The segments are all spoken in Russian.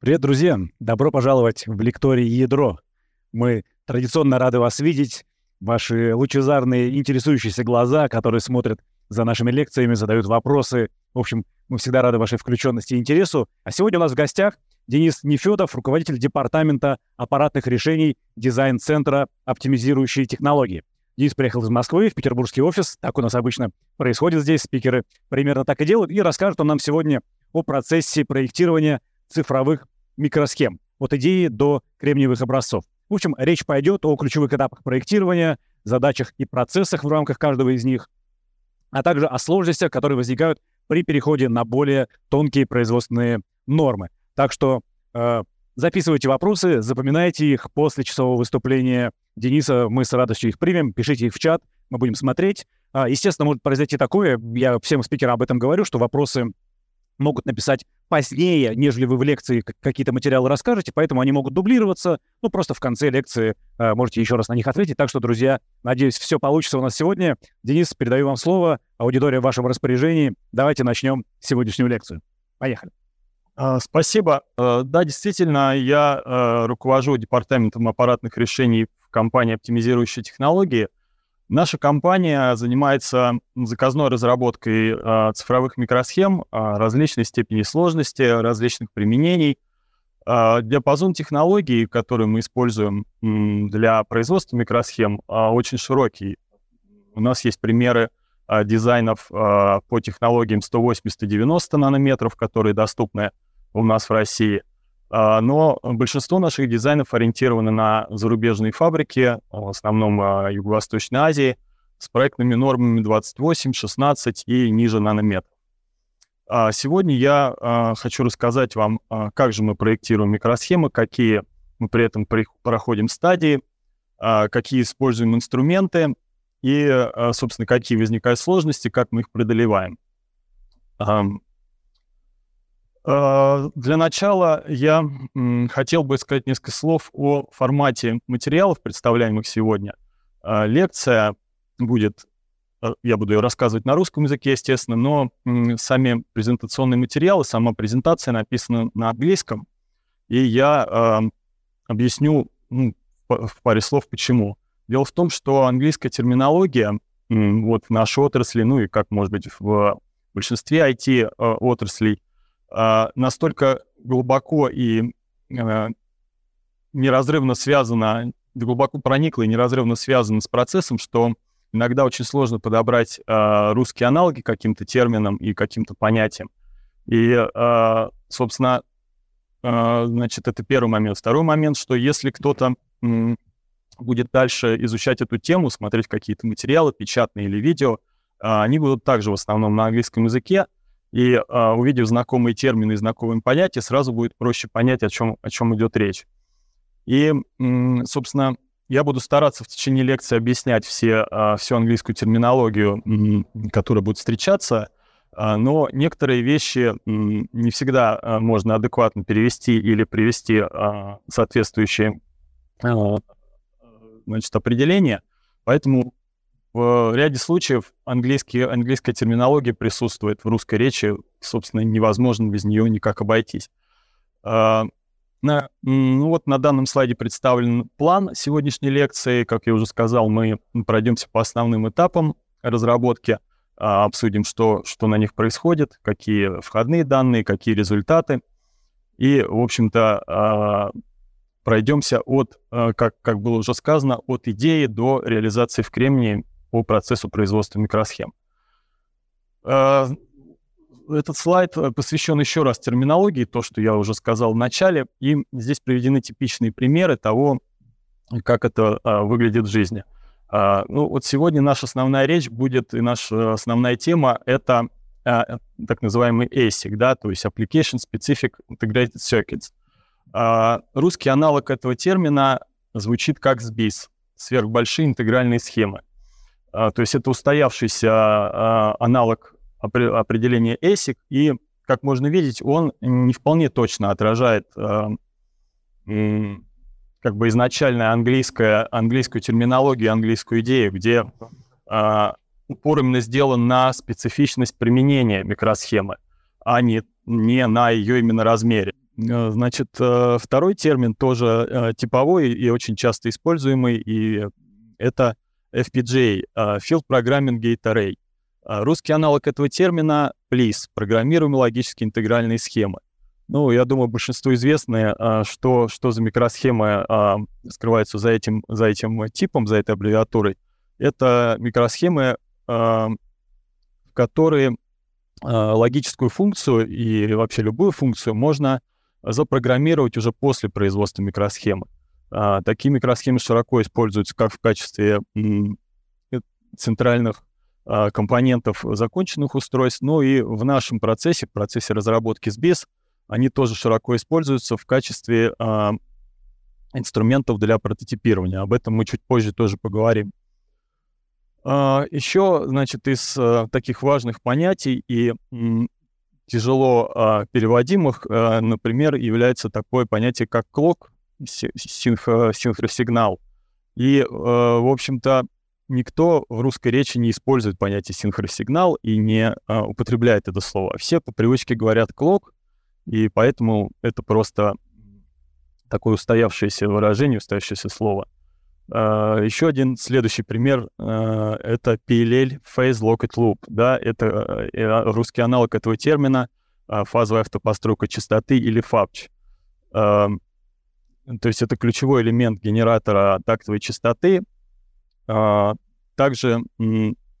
Привет, друзья! Добро пожаловать в лекторий «Ядро». Мы традиционно рады вас видеть. Ваши лучезарные, интересующиеся глаза, которые смотрят за нашими лекциями, задают вопросы. В общем, мы всегда рады вашей включенности и интересу. А сегодня у нас в гостях Денис Нефедов, руководитель департамента аппаратных решений дизайн-центра «Оптимизирующие технологии». Денис приехал из Москвы в петербургский офис. Так у нас обычно происходит здесь. Спикеры примерно так и делают. И расскажет он нам сегодня о процессе проектирования цифровых микросхем, от идеи до кремниевых образцов. В общем, речь пойдет о ключевых этапах проектирования, задачах и процессах в рамках каждого из них, а также о сложностях, которые возникают при переходе на более тонкие производственные нормы. Так что э, записывайте вопросы, запоминайте их после часового выступления Дениса. Мы с радостью их примем, пишите их в чат, мы будем смотреть. А, естественно, может произойти такое, я всем спикерам об этом говорю, что вопросы могут написать позднее, нежели вы в лекции какие-то материалы расскажете, поэтому они могут дублироваться. Ну, просто в конце лекции э, можете еще раз на них ответить. Так что, друзья, надеюсь, все получится у нас сегодня. Денис, передаю вам слово. Аудитория в вашем распоряжении. Давайте начнем сегодняшнюю лекцию. Поехали. А, спасибо. Э, да, действительно, я э, руковожу департаментом аппаратных решений в компании «Оптимизирующие технологии». Наша компания занимается заказной разработкой э, цифровых микросхем э, различной степени сложности, различных применений. Э, диапазон технологий, которые мы используем для производства микросхем, э, очень широкий. У нас есть примеры э, дизайнов э, по технологиям 180-90 нанометров, которые доступны у нас в России. А, но большинство наших дизайнов ориентированы на зарубежные фабрики, в основном а, Юго-Восточной Азии, с проектными нормами 28, 16 и ниже нанометров. А, сегодня я хочу рассказать вам, как же мы проектируем микросхемы, какие мы при этом проходим стадии, какие используем инструменты и, собственно, какие возникают сложности, как мы их преодолеваем. А, для начала я хотел бы сказать несколько слов о формате материалов, представляемых сегодня. А, лекция будет, а, я буду ее рассказывать на русском языке, естественно, но сами презентационные материалы, сама презентация написана на английском, и я объясню ну, в паре слов, почему. Дело в том, что английская терминология вот в нашей отрасли, ну и как, может быть, в большинстве IT-отраслей, настолько глубоко и а, неразрывно связано, глубоко проникло и неразрывно связано с процессом, что иногда очень сложно подобрать э, русские аналоги каким-то терминам и каким-то понятиям. И, э, собственно, э, значит, это первый момент. Второй момент, что если кто-то м, будет дальше изучать эту тему, смотреть какие-то материалы, печатные или видео, э, они будут также в основном на английском языке, и э, увидев знакомые термины и знакомые понятия, сразу будет проще понять, о чем, о чем идет речь. И, собственно, я буду стараться в течение лекции объяснять все, э, всю английскую терминологию, которая будет встречаться, э, но некоторые вещи не всегда можно адекватно перевести или привести соответствующие значит, определения. Поэтому в ряде случаев английский, английская терминология присутствует в русской речи, собственно, невозможно без нее никак обойтись. А, на, ну вот на данном слайде представлен план сегодняшней лекции. Как я уже сказал, мы пройдемся по основным этапам разработки, а, обсудим, что, что на них происходит, какие входные данные, какие результаты. И, в общем-то, а, пройдемся от, как, как было уже сказано, от идеи до реализации в Кремнии по процессу производства микросхем. А, этот слайд э, посвящен еще раз терминологии, то, что я уже сказал в начале, и здесь приведены типичные примеры того, как это а, выглядит в жизни. А, ну, вот сегодня наша основная речь будет, и наша основная тема — это так называемый ASIC, да, то есть Application Specific Integrated Circuits. Русский аналог этого термина звучит как SBIS — сверхбольшие интегральные схемы. А, то есть это устоявшийся а, аналог определения ASIC, и, как можно видеть, он не вполне точно отражает а, как бы изначальная английская, английскую терминологию, английскую идею, где упор именно сделан на специфичность применения микросхемы, а не, не на ее именно размере. Значит, второй термин тоже типовой и очень часто используемый, и это FPGA, Field Programming Gate Array. Русский аналог этого термина — PLIS, программируемые логические интегральные схемы. Ну, я думаю, большинству известно, что, что за микросхемы скрываются за этим, за этим типом, за этой аббревиатурой. Это микросхемы, в которые логическую функцию и вообще любую функцию можно запрограммировать уже после производства микросхемы. Такие микросхемы широко используются как в качестве центральных компонентов законченных устройств, но и в нашем процессе, в процессе разработки SBIS, они тоже широко используются в качестве инструментов для прототипирования. Об этом мы чуть позже тоже поговорим. А, Еще, значит, из э, таких важных понятий и тяжело а, переводимых, а, например, является такое понятие, как клок, синхросигнал. И, в общем-то, никто в русской речи не использует понятие синхросигнал и не употребляет это слово. Все по привычке говорят клок, и поэтому это просто такое устоявшееся выражение, устоявшееся слово. Uh, еще один следующий пример uh, это PLL Phase Locket Loop. Да, это uh, русский аналог этого термина фазовая автопостройка частоты или FAPCH. То есть это ключевой элемент генератора тактовой частоты. Также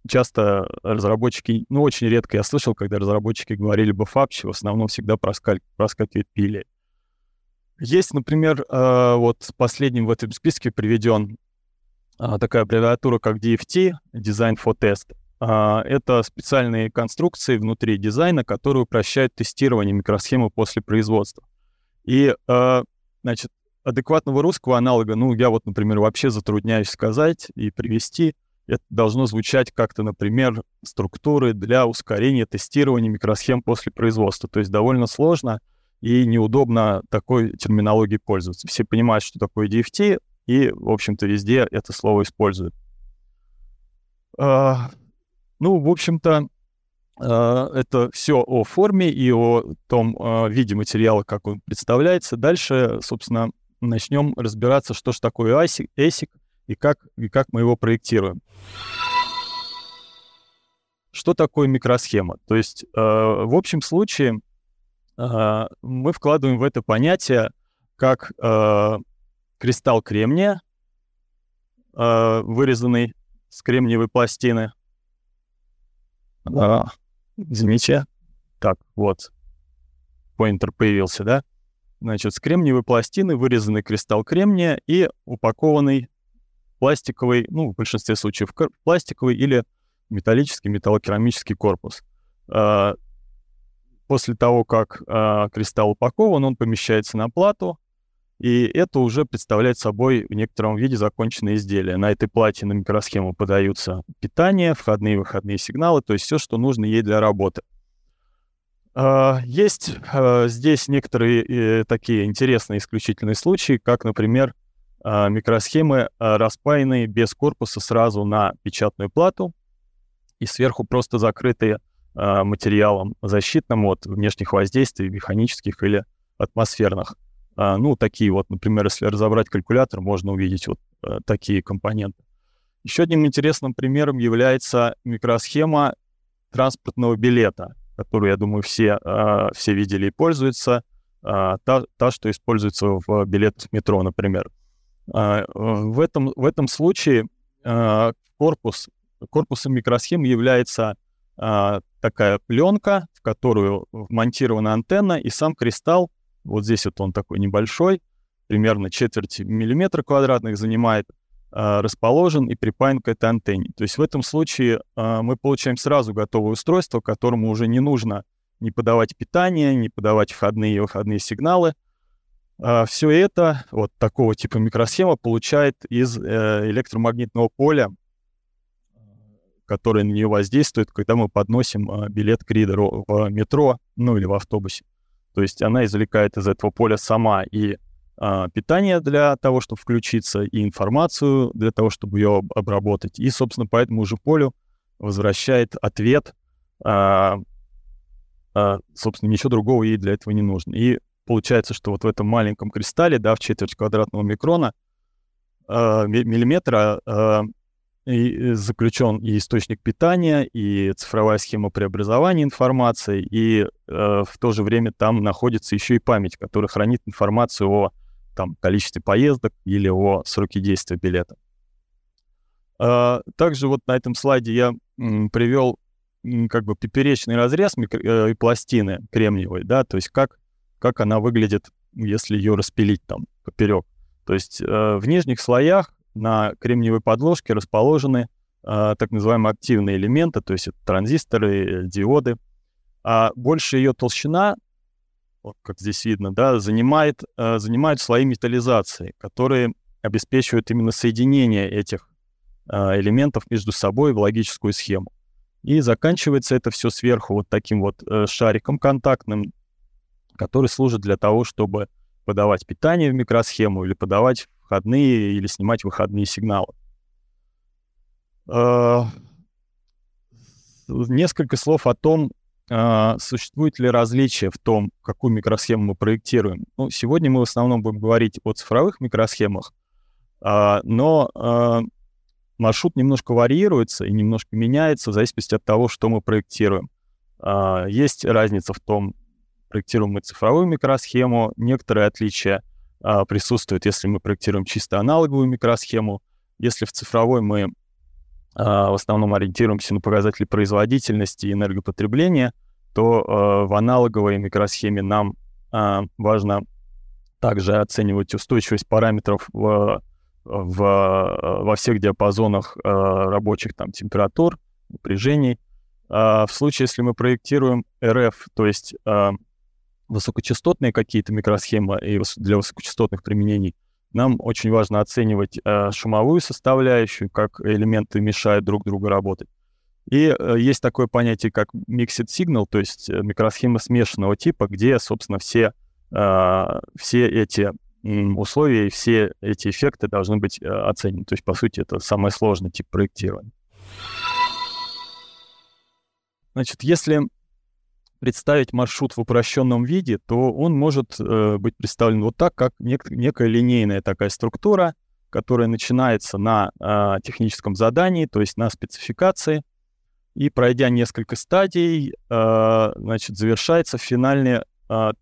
часто разработчики, ну очень редко я слышал, когда разработчики говорили бы FAPCH, в основном всегда проскакивает PLL. Есть, например, э, вот последним в этом списке приведен э, такая аббревиатура, как DFT, Design for Test. Э, это специальные конструкции внутри дизайна, которые упрощают тестирование микросхемы после производства. И, значит, адекватного русского аналога, ну, я вот, например, вообще затрудняюсь сказать и привести. Это должно звучать как-то, например, структуры для ускорения тестирования микросхем после производства. То есть довольно сложно — и неудобно такой терминологией пользоваться. Все понимают, что такое DFT, и, в общем-то, везде это слово используют. А, ну, в общем-то, а, это все о форме и о том а, виде материала, как он представляется. Дальше, собственно, начнем разбираться, что же такое ASIC, и как, и как мы его проектируем. Что такое микросхема? То есть, в общем случае, мы вкладываем в это понятие как э, кристалл кремния, э, вырезанный с кремниевой пластины. А, извините. Так, вот. Поинтер появился, да? Значит, с кремниевой пластины вырезанный кристалл кремния и упакованный пластиковый, ну, в большинстве случаев пластиковый или металлический металлокерамический корпус. После того, как э, кристалл упакован, он помещается на плату, и это уже представляет собой в некотором виде законченное изделие. На этой плате на микросхему подаются питание, входные и выходные сигналы, то есть все, что нужно ей для работы. Э, есть э, здесь некоторые э, такие интересные исключительные случаи, как, например, э, микросхемы, распаянные без корпуса сразу на печатную плату и сверху просто закрытые а, материалом защитным от внешних воздействий, механических или атмосферных. А, ну, такие вот, например, если разобрать калькулятор, можно увидеть вот такие компоненты. Еще одним интересным примером является микросхема транспортного билета, которую, я думаю, все, а, все видели и пользуются. Та, та, что используется в билетах метро, например. В этом, в этом случае корпус, корпусом микросхемы является такая пленка, в которую вмонтирована антенна, и сам кристалл, вот здесь вот он такой небольшой, примерно четверть миллиметра квадратных занимает, а, расположен и припаян к этой антенне. То есть в этом случае а, мы получаем сразу готовое устройство, которому уже не нужно не подавать питание, не подавать входные и выходные сигналы. А, Все это, вот такого типа микросхема, получает из э, электромагнитного поля которые на нее воздействуют, когда мы подносим а, билет к ридеру в метро, ну или в автобусе. То есть она извлекает из этого поля сама и а, питание для того, чтобы включиться, и информацию для того, чтобы ее обработать. И, собственно, по этому же полю возвращает ответ. А, а, собственно, ничего другого ей для этого не нужно. И получается, что вот в этом маленьком кристалле, да, в четверть квадратного микрона, э, миллиметра, э, и заключен и источник питания, и цифровая схема преобразования информации, и э, в то же время там находится еще и память, которая хранит информацию о там, количестве поездок или о сроке действия билета. Э, также вот на этом слайде я привел как бы поперечный разрез микро- э, пластины кремниевой, да, то есть как, как она выглядит, если ее распилить там поперек. То есть э, в нижних слоях на кремниевой подложке расположены э, так называемые активные элементы, то есть это транзисторы, диоды. А больше ее толщина, вот как здесь видно, да, занимает, э, занимают слои металлизации, которые обеспечивают именно соединение этих э, элементов между собой в логическую схему. И заканчивается это все сверху вот таким вот э, шариком контактным, который служит для того, чтобы подавать питание в микросхему или подавать входные или снимать выходные сигналы. Несколько слов о том, существует ли различие в том, какую микросхему мы проектируем. Ну, сегодня мы в основном будем говорить о цифровых микросхемах, а, но маршрут немножко варьируется и немножко меняется в зависимости от того, что мы проектируем. Есть разница в том, проектируем мы цифровую микросхему, некоторые отличия а, присутствует, если мы проектируем чисто аналоговую микросхему. Если в цифровой мы а, в основном ориентируемся на показатели производительности и энергопотребления, то а, в аналоговой микросхеме нам а, важно также оценивать устойчивость параметров в, в, во всех диапазонах а, рабочих там, температур, напряжений. А, в случае, если мы проектируем RF, то есть а, высокочастотные какие-то микросхемы и для высокочастотных применений, нам очень важно оценивать э, шумовую составляющую, как элементы мешают друг другу работать. И э, есть такое понятие, как mixed signal, то есть э, микросхема смешанного типа, где, собственно, все, э, все эти условия и все эти эффекты должны быть э, оценены. То есть, по сути, это самый сложный тип проектирования. Значит, если представить маршрут в упрощенном виде, то он может э, быть представлен вот так, как нек- некая линейная такая структура, которая начинается на э, техническом задании, то есть на спецификации, и пройдя несколько стадий, э, значит, завершается финальная э,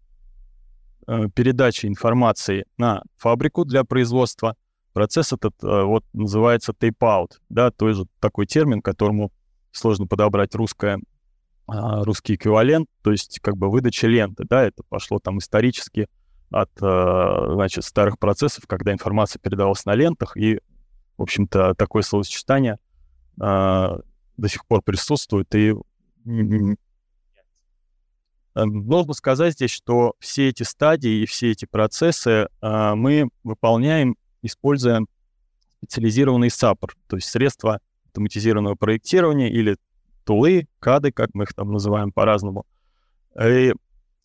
э, передача информации на фабрику для производства. Процесс этот э, вот называется tape-out, да, тоже такой термин, которому сложно подобрать русское а, русский эквивалент, то есть как бы выдача ленты, да, это пошло там исторически от, а, значит, старых процессов, когда информация передавалась на лентах, и, в общем-то, такое словосочетание а, до сих пор присутствует, и Нужно сказать здесь, что все эти стадии и все эти процессы мы выполняем, используя специализированный САПР, то есть средства автоматизированного проектирования или тулы, кады, как мы их там называем по-разному. И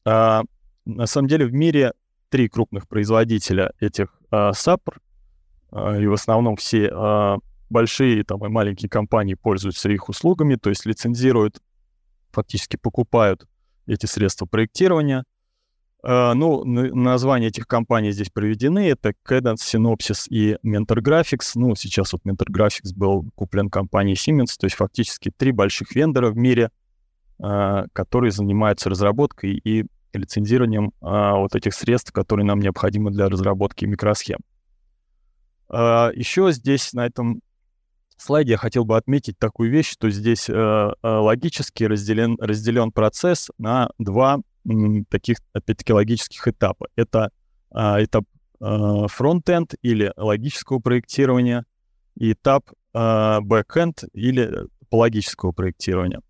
а, на самом деле в мире три крупных производителя этих а, SAPR, а, и в основном все а, большие там, и маленькие компании пользуются их услугами, то есть лицензируют, фактически покупают эти средства проектирования. Uh, ну, названия этих компаний здесь проведены. Это Cadence, Synopsys и Mentor Graphics. Ну, сейчас вот Mentor Graphics был куплен компанией Siemens, то есть фактически три больших вендора в мире, uh, которые занимаются разработкой и лицензированием uh, вот этих средств, которые нам необходимы для разработки микросхем. Еще здесь на этом слайде я хотел бы отметить такую вещь, что здесь логически разделен, разделен процесс на два таких, опять-таки, логических этапа. Это а, этап а, front-end или логического проектирования и этап а, back-end или топологического проектирования.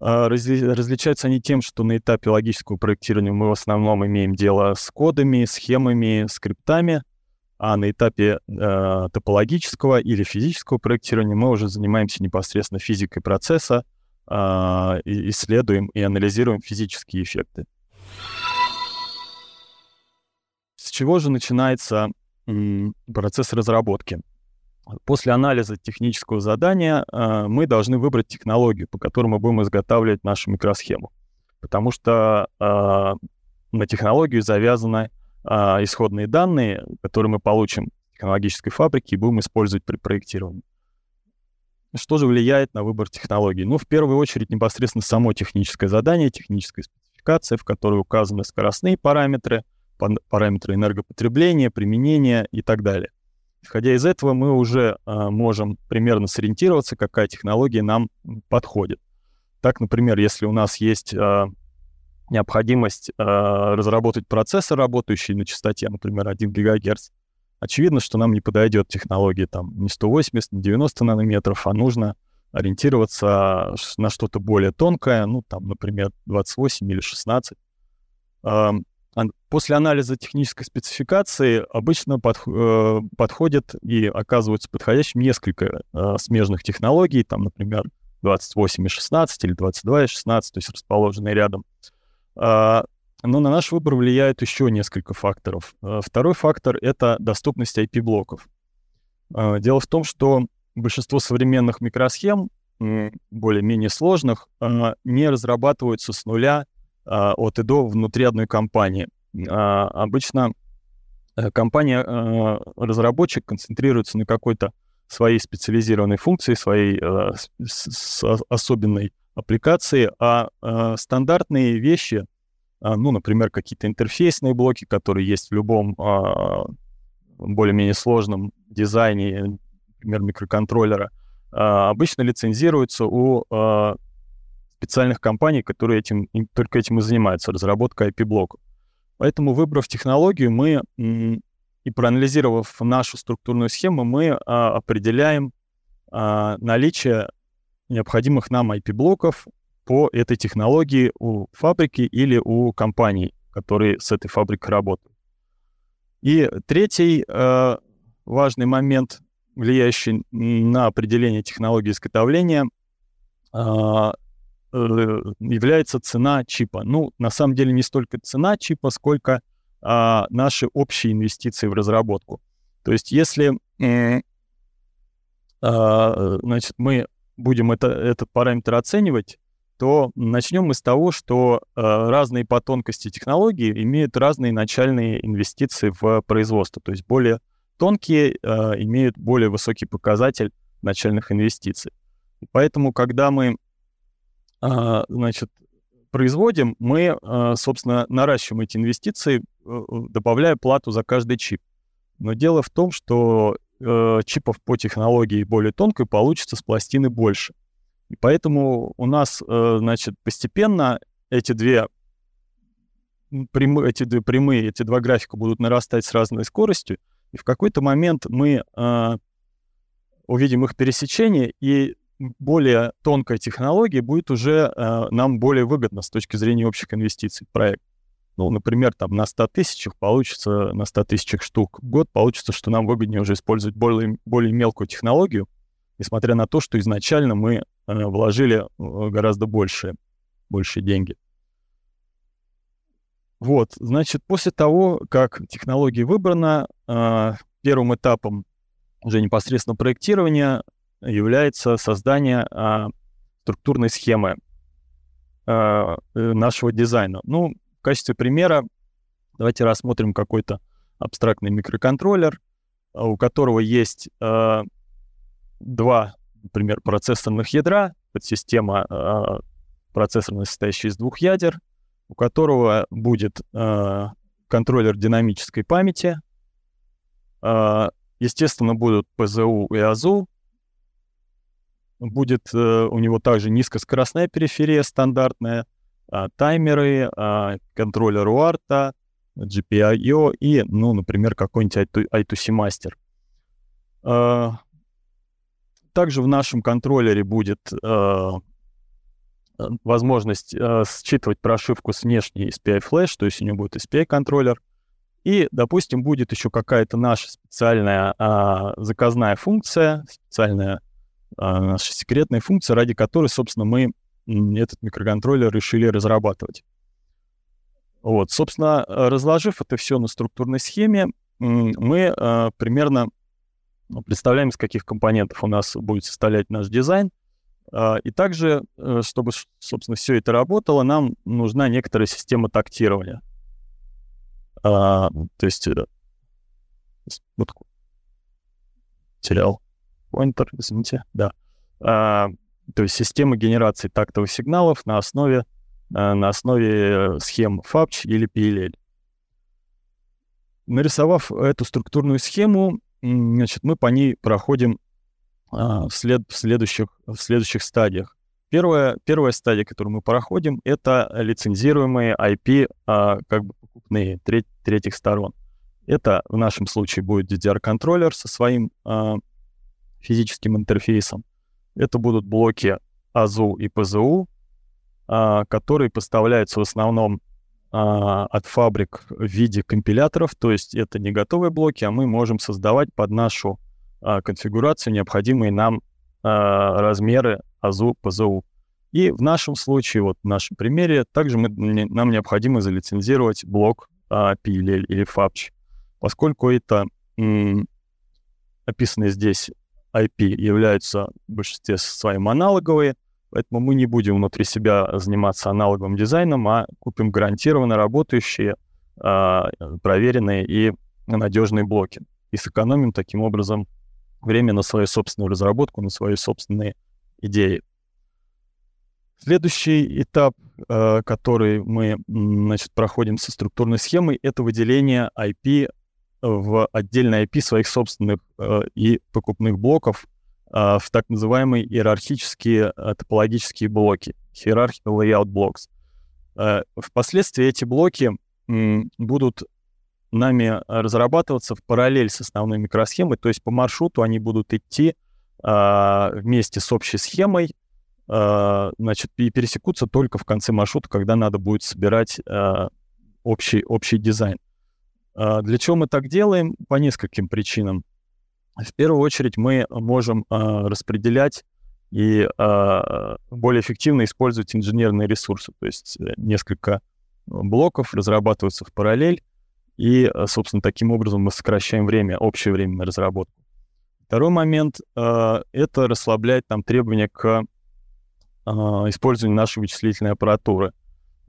А, разли, различаются они тем, что на этапе логического проектирования мы в основном имеем дело с кодами, схемами, скриптами, а на этапе э, топологического или физического проектирования мы уже занимаемся непосредственно физикой процесса, а, исследуем и анализируем физические эффекты. С чего же начинается процесс разработки? После анализа технического задания а, мы должны выбрать технологию, по которой мы будем изготавливать нашу микросхему. Потому что а, на технологию завязаны а, исходные данные, которые мы получим в технологической фабрике и будем использовать при проектировании. Что же влияет на выбор технологий? Ну, в первую очередь, непосредственно само техническое задание, техническая спецификация, в которой указаны скоростные параметры, параметры энергопотребления, применения и так далее. Исходя из этого, мы уже э, можем примерно сориентироваться, какая технология нам подходит. Так, например, если у нас есть э, необходимость э, разработать процессор, работающий на частоте, например, 1 ГГц, очевидно, что нам не подойдет технология там не 180, не 90 нанометров, а нужно ориентироваться на что-то более тонкое, ну, там, например, 28 или 16. После анализа технической спецификации обычно э, подходят и оказываются подходящим несколько э, смежных технологий, там, например, 28 и 16 или 22 и 16, то есть расположенные рядом. Но на наш выбор влияет еще несколько факторов. Э, второй фактор — это доступность IP-блоков. Э, дело в том, что большинство современных микросхем, более-менее сложных, э, не разрабатываются с нуля от и до внутри одной компании. Обычно компания-разработчик концентрируется на какой-то своей специализированной функции, своей особенной аппликации, а стандартные вещи — а, ну, например, какие-то интерфейсные блоки, которые есть в любом а, более-менее сложном дизайне, например, микроконтроллера, а, обычно лицензируются у специальных компаний, которые этим, только этим и занимаются, разработкой IP-блоков. Поэтому, выбрав технологию, мы и проанализировав нашу структурную схему, мы определяем наличие необходимых нам IP-блоков по этой технологии у фабрики или у компаний, которые с этой фабрикой работают. И третий э, важный момент, влияющий на определение технологии изготовления, э, э, является цена чипа. Ну, на самом деле не столько цена чипа, сколько э, наши общие инвестиции в разработку. То есть если э, значит, мы будем это, этот параметр оценивать, то начнем мы с того, что э, разные по тонкости технологии имеют разные начальные инвестиции в производство. То есть более тонкие э, имеют более высокий показатель начальных инвестиций. И поэтому, когда мы, э, значит, производим, мы, э, собственно, наращиваем эти инвестиции, э, добавляя плату за каждый чип. Но дело в том, что э, чипов по технологии более тонкой получится с пластины больше. Поэтому у нас, э, значит, постепенно эти две прямые, эти две прямые, эти два графика будут нарастать с разной скоростью, и в какой-то момент мы э, увидим их пересечение, и более тонкая технология будет уже э, нам более выгодна с точки зрения общих инвестиций в проект. Ну, например, там на 100 тысячах получится, на 100 тысячах штук в год получится, что нам выгоднее уже использовать более, более мелкую технологию, несмотря на то, что изначально мы вложили э, гораздо больше, больше деньги. Вот, значит, после того, как технология выбрана, э, первым этапом уже непосредственно проектирования является создание структурной схемы нашего дизайна. Ну, в качестве примера давайте рассмотрим какой-то абстрактный микроконтроллер, у которого есть два например, процессорных ядра, подсистема э, процессорная, состоящая из двух ядер, у которого будет э, контроллер динамической памяти, э, естественно, будут ПЗУ и АЗУ, будет э, у него также низкоскоростная периферия стандартная, э, таймеры, э, контроллер UART, GPIO и, ну, например, какой-нибудь I2C мастер. Также в нашем контроллере будет э, возможность э, считывать прошивку с внешней SPI Flash, то есть у него будет SPI контроллер. И, допустим, будет еще какая-то наша специальная э, заказная функция, специальная э, наша секретная функция, ради которой, собственно, мы этот микроконтроллер решили разрабатывать. Вот, собственно, разложив это все на структурной схеме, мы э, примерно представляем, из каких компонентов у нас будет составлять наш дизайн. А, и также, э, чтобы, собственно, все это работало, нам нужна некоторая система тактирования. А, то есть э, вот терял поинтер, извините, да. А, то есть система генерации тактовых сигналов на основе, а, на основе схем FAPCH или PLL. Нарисовав эту структурную схему, значит, мы по ней проходим а, в, след, в, следующих, в следующих стадиях. Первая, первая стадия, которую мы проходим, это лицензируемые IP, а, как бы покупные треть, третьих сторон. Это в нашем случае будет DDR-контроллер со своим а, физическим интерфейсом. Это будут блоки АЗУ и ПЗУ, а, которые поставляются в основном а, от фабрик в виде компиляторов, то есть это не готовые блоки, а мы можем создавать под нашу а, конфигурацию необходимые нам а, размеры АЗУ, ПЗУ. И в нашем случае, вот в нашем примере, также мы, нам необходимо залицензировать блок а, PLL или FAPCH, поскольку это описанные здесь IP являются в большинстве своем аналоговые, Поэтому мы не будем внутри себя заниматься аналоговым дизайном, а купим гарантированно работающие, а, проверенные и надежные блоки. И сэкономим таким образом время на свою собственную разработку, на свои собственные идеи. Следующий этап, а, который мы значит, проходим со структурной схемой, это выделение IP в отдельный IP своих собственных а, и покупных блоков в так называемые иерархические а, топологические блоки, hierarchical layout blocks. А, впоследствии эти блоки будут нами разрабатываться в параллель с основной микросхемой, то есть по маршруту они будут идти вместе с общей схемой, значит, и пересекутся только в конце маршрута, когда надо будет собирать общий, общий дизайн. Для чего мы так делаем? По нескольким причинам. В первую очередь мы можем э, распределять и э, более эффективно использовать инженерные ресурсы. То есть э, несколько блоков разрабатываются в параллель, и, собственно, таким образом мы сокращаем время, общее время на разработку. Второй момент э, — это расслабляет там требования к э, использованию нашей вычислительной аппаратуры,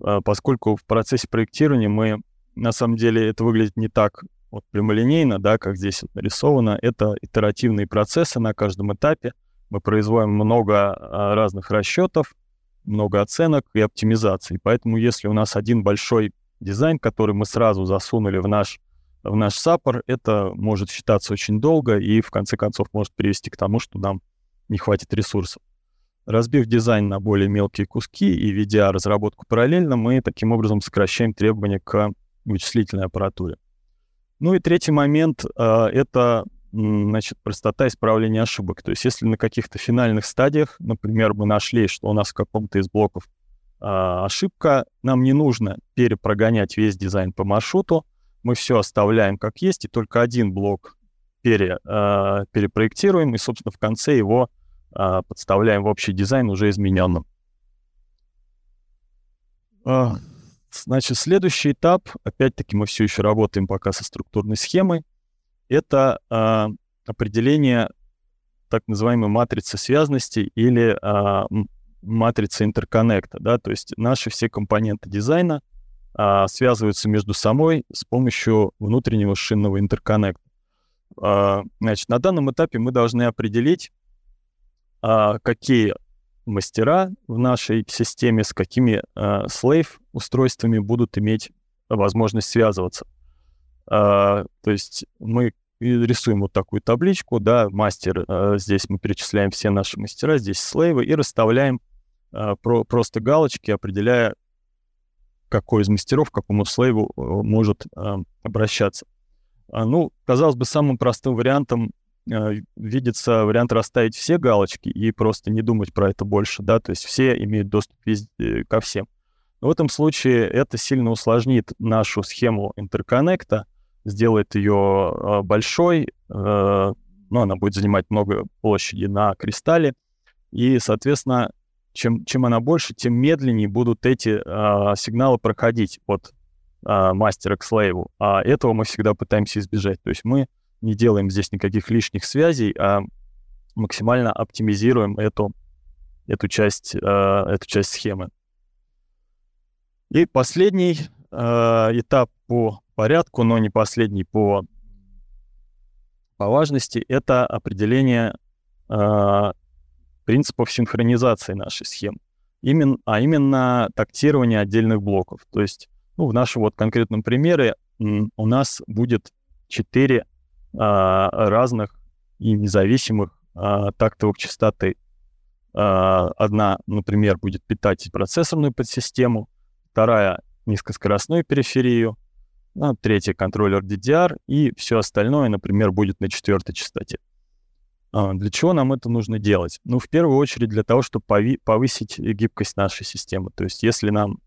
э, поскольку в процессе проектирования мы, на самом деле, это выглядит не так вот прямолинейно, да, как здесь нарисовано, это итеративные процессы на каждом этапе. Мы производим много а, разных расчетов, много оценок и оптимизаций. Поэтому если у нас один большой дизайн, который мы сразу засунули в наш, в наш саппор, это может считаться очень долго и в конце концов может привести к тому, что нам не хватит ресурсов. Разбив дизайн на более мелкие куски и ведя разработку параллельно, мы таким образом сокращаем требования к вычислительной аппаратуре. Ну и третий момент э, это значит, простота исправления ошибок. То есть если на каких-то финальных стадиях, например, мы нашли, что у нас в каком-то из блоков э, ошибка, нам не нужно перепрогонять весь дизайн по маршруту, мы все оставляем как есть, и только один блок пере, э, перепроектируем, и, собственно, в конце его подставляем в общий дизайн уже измененным. Значит, следующий этап, опять-таки мы все еще работаем пока со структурной схемой, это э, определение так называемой матрицы связности или э, матрицы интерконнекта. Да? То есть наши все компоненты дизайна э, связываются между собой с помощью внутреннего шинного интерконнекта. Э, значит, на данном этапе мы должны определить, э, какие мастера в нашей системе, с какими э, слейв-устройствами будут иметь возможность связываться. Э, то есть мы рисуем вот такую табличку, да, мастер, э, здесь мы перечисляем все наши мастера, здесь слейвы, и расставляем э, про, просто галочки, определяя, какой из мастеров к какому слейву э, может э, обращаться. А, ну, казалось бы, самым простым вариантом видится вариант расставить все галочки и просто не думать про это больше, да, то есть все имеют доступ везде, ко всем. Но в этом случае это сильно усложнит нашу схему интерконнекта, сделает ее э, большой, э, ну, она будет занимать много площади на кристалле, и, соответственно, чем, чем она больше, тем медленнее будут эти э, сигналы проходить от э, мастера к слейву. А этого мы всегда пытаемся избежать. То есть мы не делаем здесь никаких лишних связей, а максимально оптимизируем эту, эту, часть, э, эту часть схемы. И последний э, этап по порядку, но не последний по, по важности, это определение э, принципов синхронизации нашей схемы. Именно, а именно тактирование отдельных блоков. То есть ну, в нашем вот конкретном примере у нас будет четыре а, разных и независимых а, тактовых частоты. А, одна, например, будет питать процессорную подсистему, вторая — низкоскоростную периферию, а, третья — контроллер DDR, и все остальное, например, будет на четвертой частоте. А, для чего нам это нужно делать? Ну, в первую очередь для того, чтобы повысить гибкость нашей системы. То есть если нам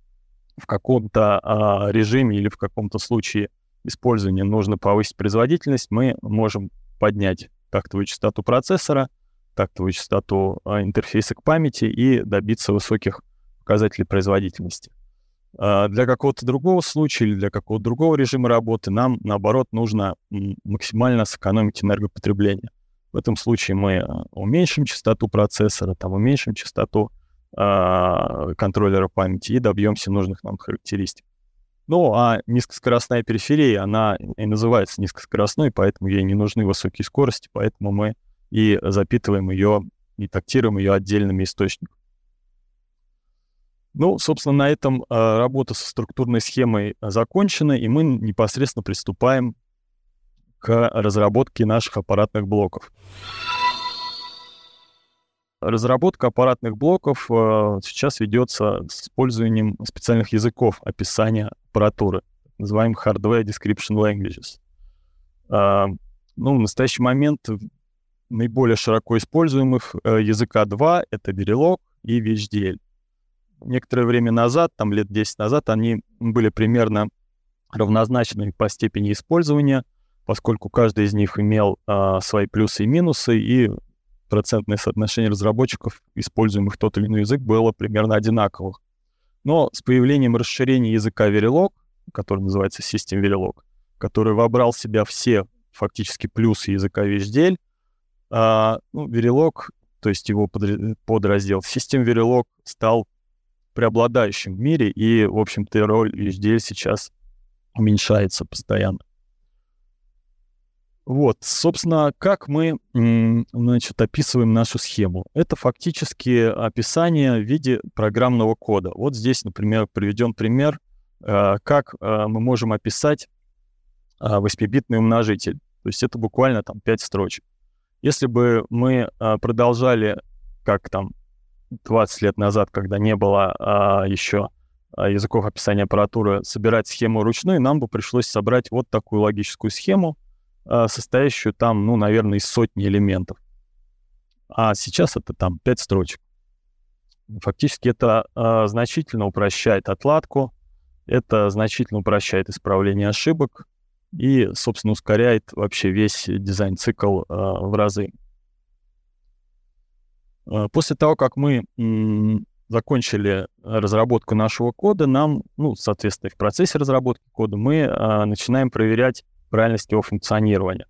в каком-то а, режиме или в каком-то случае использования нужно повысить производительность, мы можем поднять тактовую частоту процессора, тактовую частоту а, интерфейса к памяти и добиться высоких показателей производительности. А, для какого-то другого случая или для какого-то другого режима работы нам, наоборот, нужно максимально сэкономить энергопотребление. В этом случае мы а, уменьшим частоту процессора, там, уменьшим частоту контроллера памяти и добьемся нужных нам характеристик. Ну, а низкоскоростная периферия, она и называется низкоскоростной, поэтому ей не нужны высокие скорости, поэтому мы и запитываем ее, и тактируем ее отдельными источниками. Ну, собственно, на этом э, работа со структурной схемой закончена, и мы непосредственно приступаем к разработке наших аппаратных блоков. Разработка аппаратных блоков э, сейчас ведется с использованием специальных языков описания аппаратуры, называемых Hardware Description Languages. Э, ну, в настоящий момент наиболее широко используемых э, языка два — это Verilog и VHDL. Некоторое время назад, там лет 10 назад, они были примерно равнозначны по степени использования, поскольку каждый из них имел э, свои плюсы и минусы, и процентное соотношение разработчиков, используемых тот или иной язык, было примерно одинаковых. Но с появлением расширения языка Verilog, который называется System Verilog, который вобрал в себя все фактически плюсы языка VHDL, а, ну, Verilog, то есть его подраздел System Verilog стал преобладающим в мире, и, в общем-то, роль VHDL сейчас уменьшается постоянно. Вот, собственно, как мы, значит, описываем нашу схему? Это фактически описание в виде программного кода. Вот здесь, например, приведен пример, э, как э, мы можем описать 8-битный э, умножитель. То есть это буквально там 5 строчек. Если бы мы продолжали, как там 20 лет назад, когда не было еще языков описания аппаратуры, собирать схему ручной, нам бы пришлось собрать вот такую логическую схему, состоящую там, ну, наверное, из сотни элементов. А сейчас это там 5 строчек. Фактически это э, значительно упрощает отладку, это значительно упрощает исправление ошибок и, собственно, ускоряет вообще весь дизайн-цикл э, в разы. После того, как мы закончили разработку нашего кода, нам, ну, соответственно, в процессе разработки кода мы э, начинаем проверять правильность его функционирования.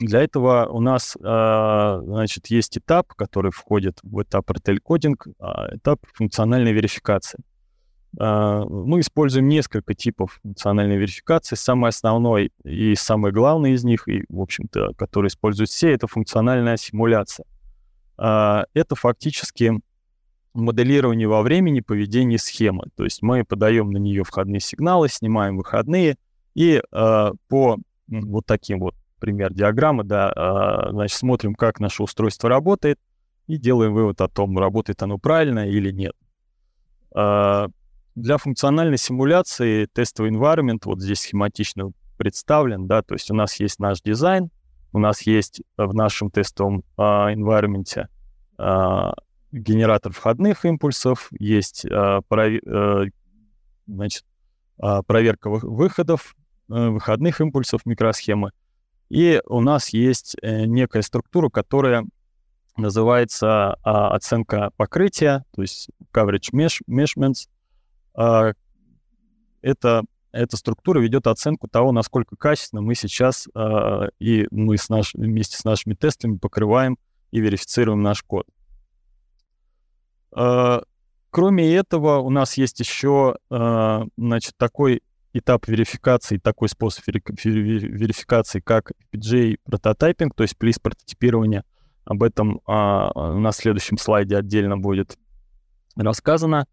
Для этого у нас, а, значит, есть этап, который входит в этап RTL-кодинг, а, этап функциональной верификации. А, мы используем несколько типов функциональной верификации. Самый основной и самый главный из них, и, в общем-то, который используют все, это функциональная симуляция. Это фактически моделирование во времени поведения схемы. То есть мы подаем на нее входные сигналы, снимаем выходные — и э, по вот таким вот пример диаграммы, да, э, значит, смотрим, как наше устройство работает, и делаем вывод о том, работает оно правильно или нет. Э, для функциональной симуляции тестовый environment вот здесь схематично представлен, да, то есть у нас есть наш дизайн, у нас есть в нашем тестовом э, environment э, генератор входных импульсов, есть э, прови- э, значит, проверка выходов, выходных импульсов микросхемы. И у нас есть э, некая структура, которая называется а, оценка покрытия, то есть coverage measurements. А, это, эта структура ведет оценку того, насколько качественно мы сейчас а, и мы с наш, вместе с нашими тестами покрываем и верифицируем наш код. Кроме этого, у нас есть еще значит, такой этап верификации, такой способ верификации, как FPGA прототайпинг, то есть плиз прототипирование. Об этом а, на следующем слайде отдельно будет рассказано.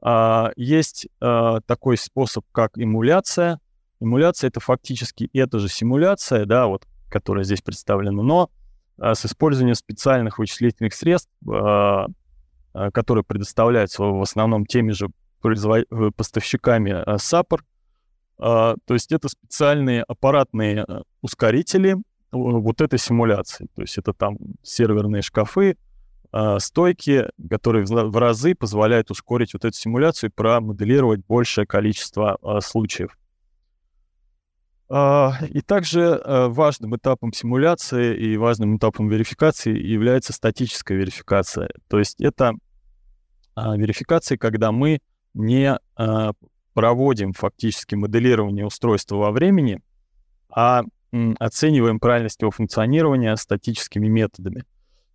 А, есть а, такой способ, как эмуляция. Эмуляция — это фактически это же симуляция, да, вот, которая здесь представлена, но а, с использованием специальных вычислительных средств, а, а, которые предоставляются в основном теми же производ... Э, поставщиками а, SAPR. А, то есть это специальные аппаратные э, ускорители вот этой симуляции. То есть это там серверные шкафы, а, стойки, которые в разы позволяют ускорить вот эту симуляцию и промоделировать большее количество а, случаев. А, и также важным этапом симуляции и важным этапом верификации является статическая верификация. То есть это верификация, когда мы не проводим фактически моделирование устройства во времени, а оцениваем правильность его функционирования статическими методами.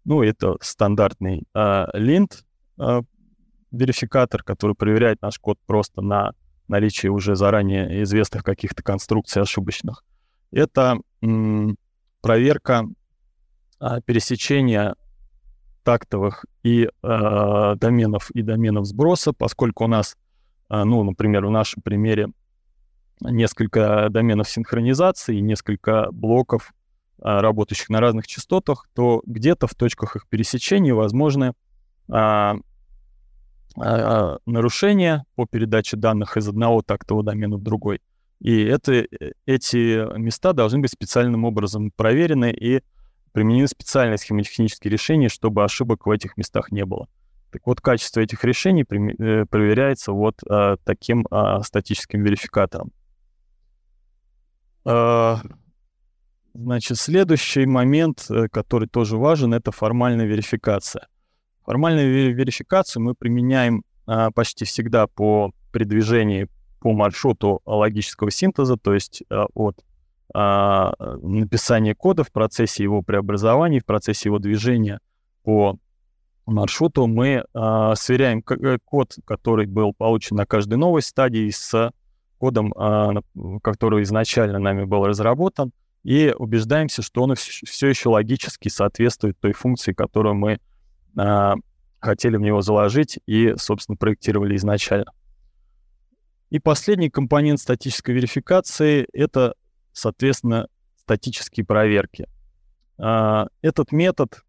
Ну, это стандартный э, линт э, верификатор, который проверяет наш код просто на наличие уже заранее известных каких-то конструкций ошибочных. Это м, проверка э, пересечения тактовых и э, доменов и доменов сброса, поскольку у нас, ну, например, в нашем примере несколько доменов синхронизации, несколько блоков а, работающих на разных частотах, то где-то в точках их пересечения возможны а, а, нарушения по передаче данных из одного тактового домена в другой. И это, э, эти места должны быть специальным образом проверены и применены специальные схемотехнические решения, чтобы ошибок в этих местах не было. Так вот, качество этих решений э, проверяется вот а, таким а, статическим верификатором. А, Значит, следующий момент, э, который тоже важен, это формальная верификация. Формальную верификацию мы применяем а, почти всегда по передвижении по маршруту логического синтеза, то есть а, от а, написания кода в процессе его преобразования, в процессе его движения по маршруту мы а, сверяем э, код, который был получен на каждой новой стадии с кодом, а, который изначально нами был разработан, и убеждаемся, что он все еще логически соответствует той функции, которую мы а, хотели в него заложить и, собственно, проектировали изначально. И последний компонент статической верификации — это, соответственно, статические проверки. Этот метод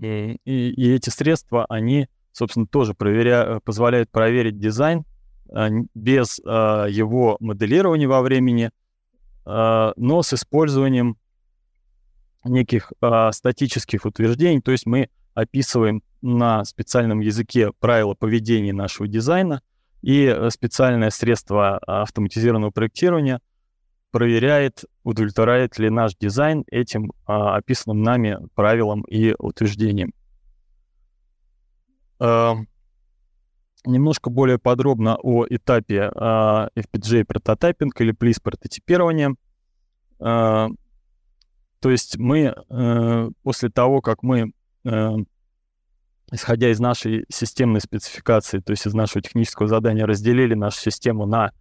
и, и эти средства, они, собственно, тоже проверя... позволяют проверить дизайн а, без а, его моделирования во времени — а, но с использованием неких статических утверждений, то есть мы описываем на специальном языке правила поведения нашего дизайна, и э, специальное средство автоматизированного проектирования проверяет, удовлетворяет ли наш дизайн этим а, описанным нами правилам и утверждениям. А, немножко более подробно о этапе э, FPGA прототайпинг или плиз прототипирования. Э, то есть мы э, после того, как мы, э, исходя из нашей системной спецификации, то есть из нашего технического задания, разделили нашу систему на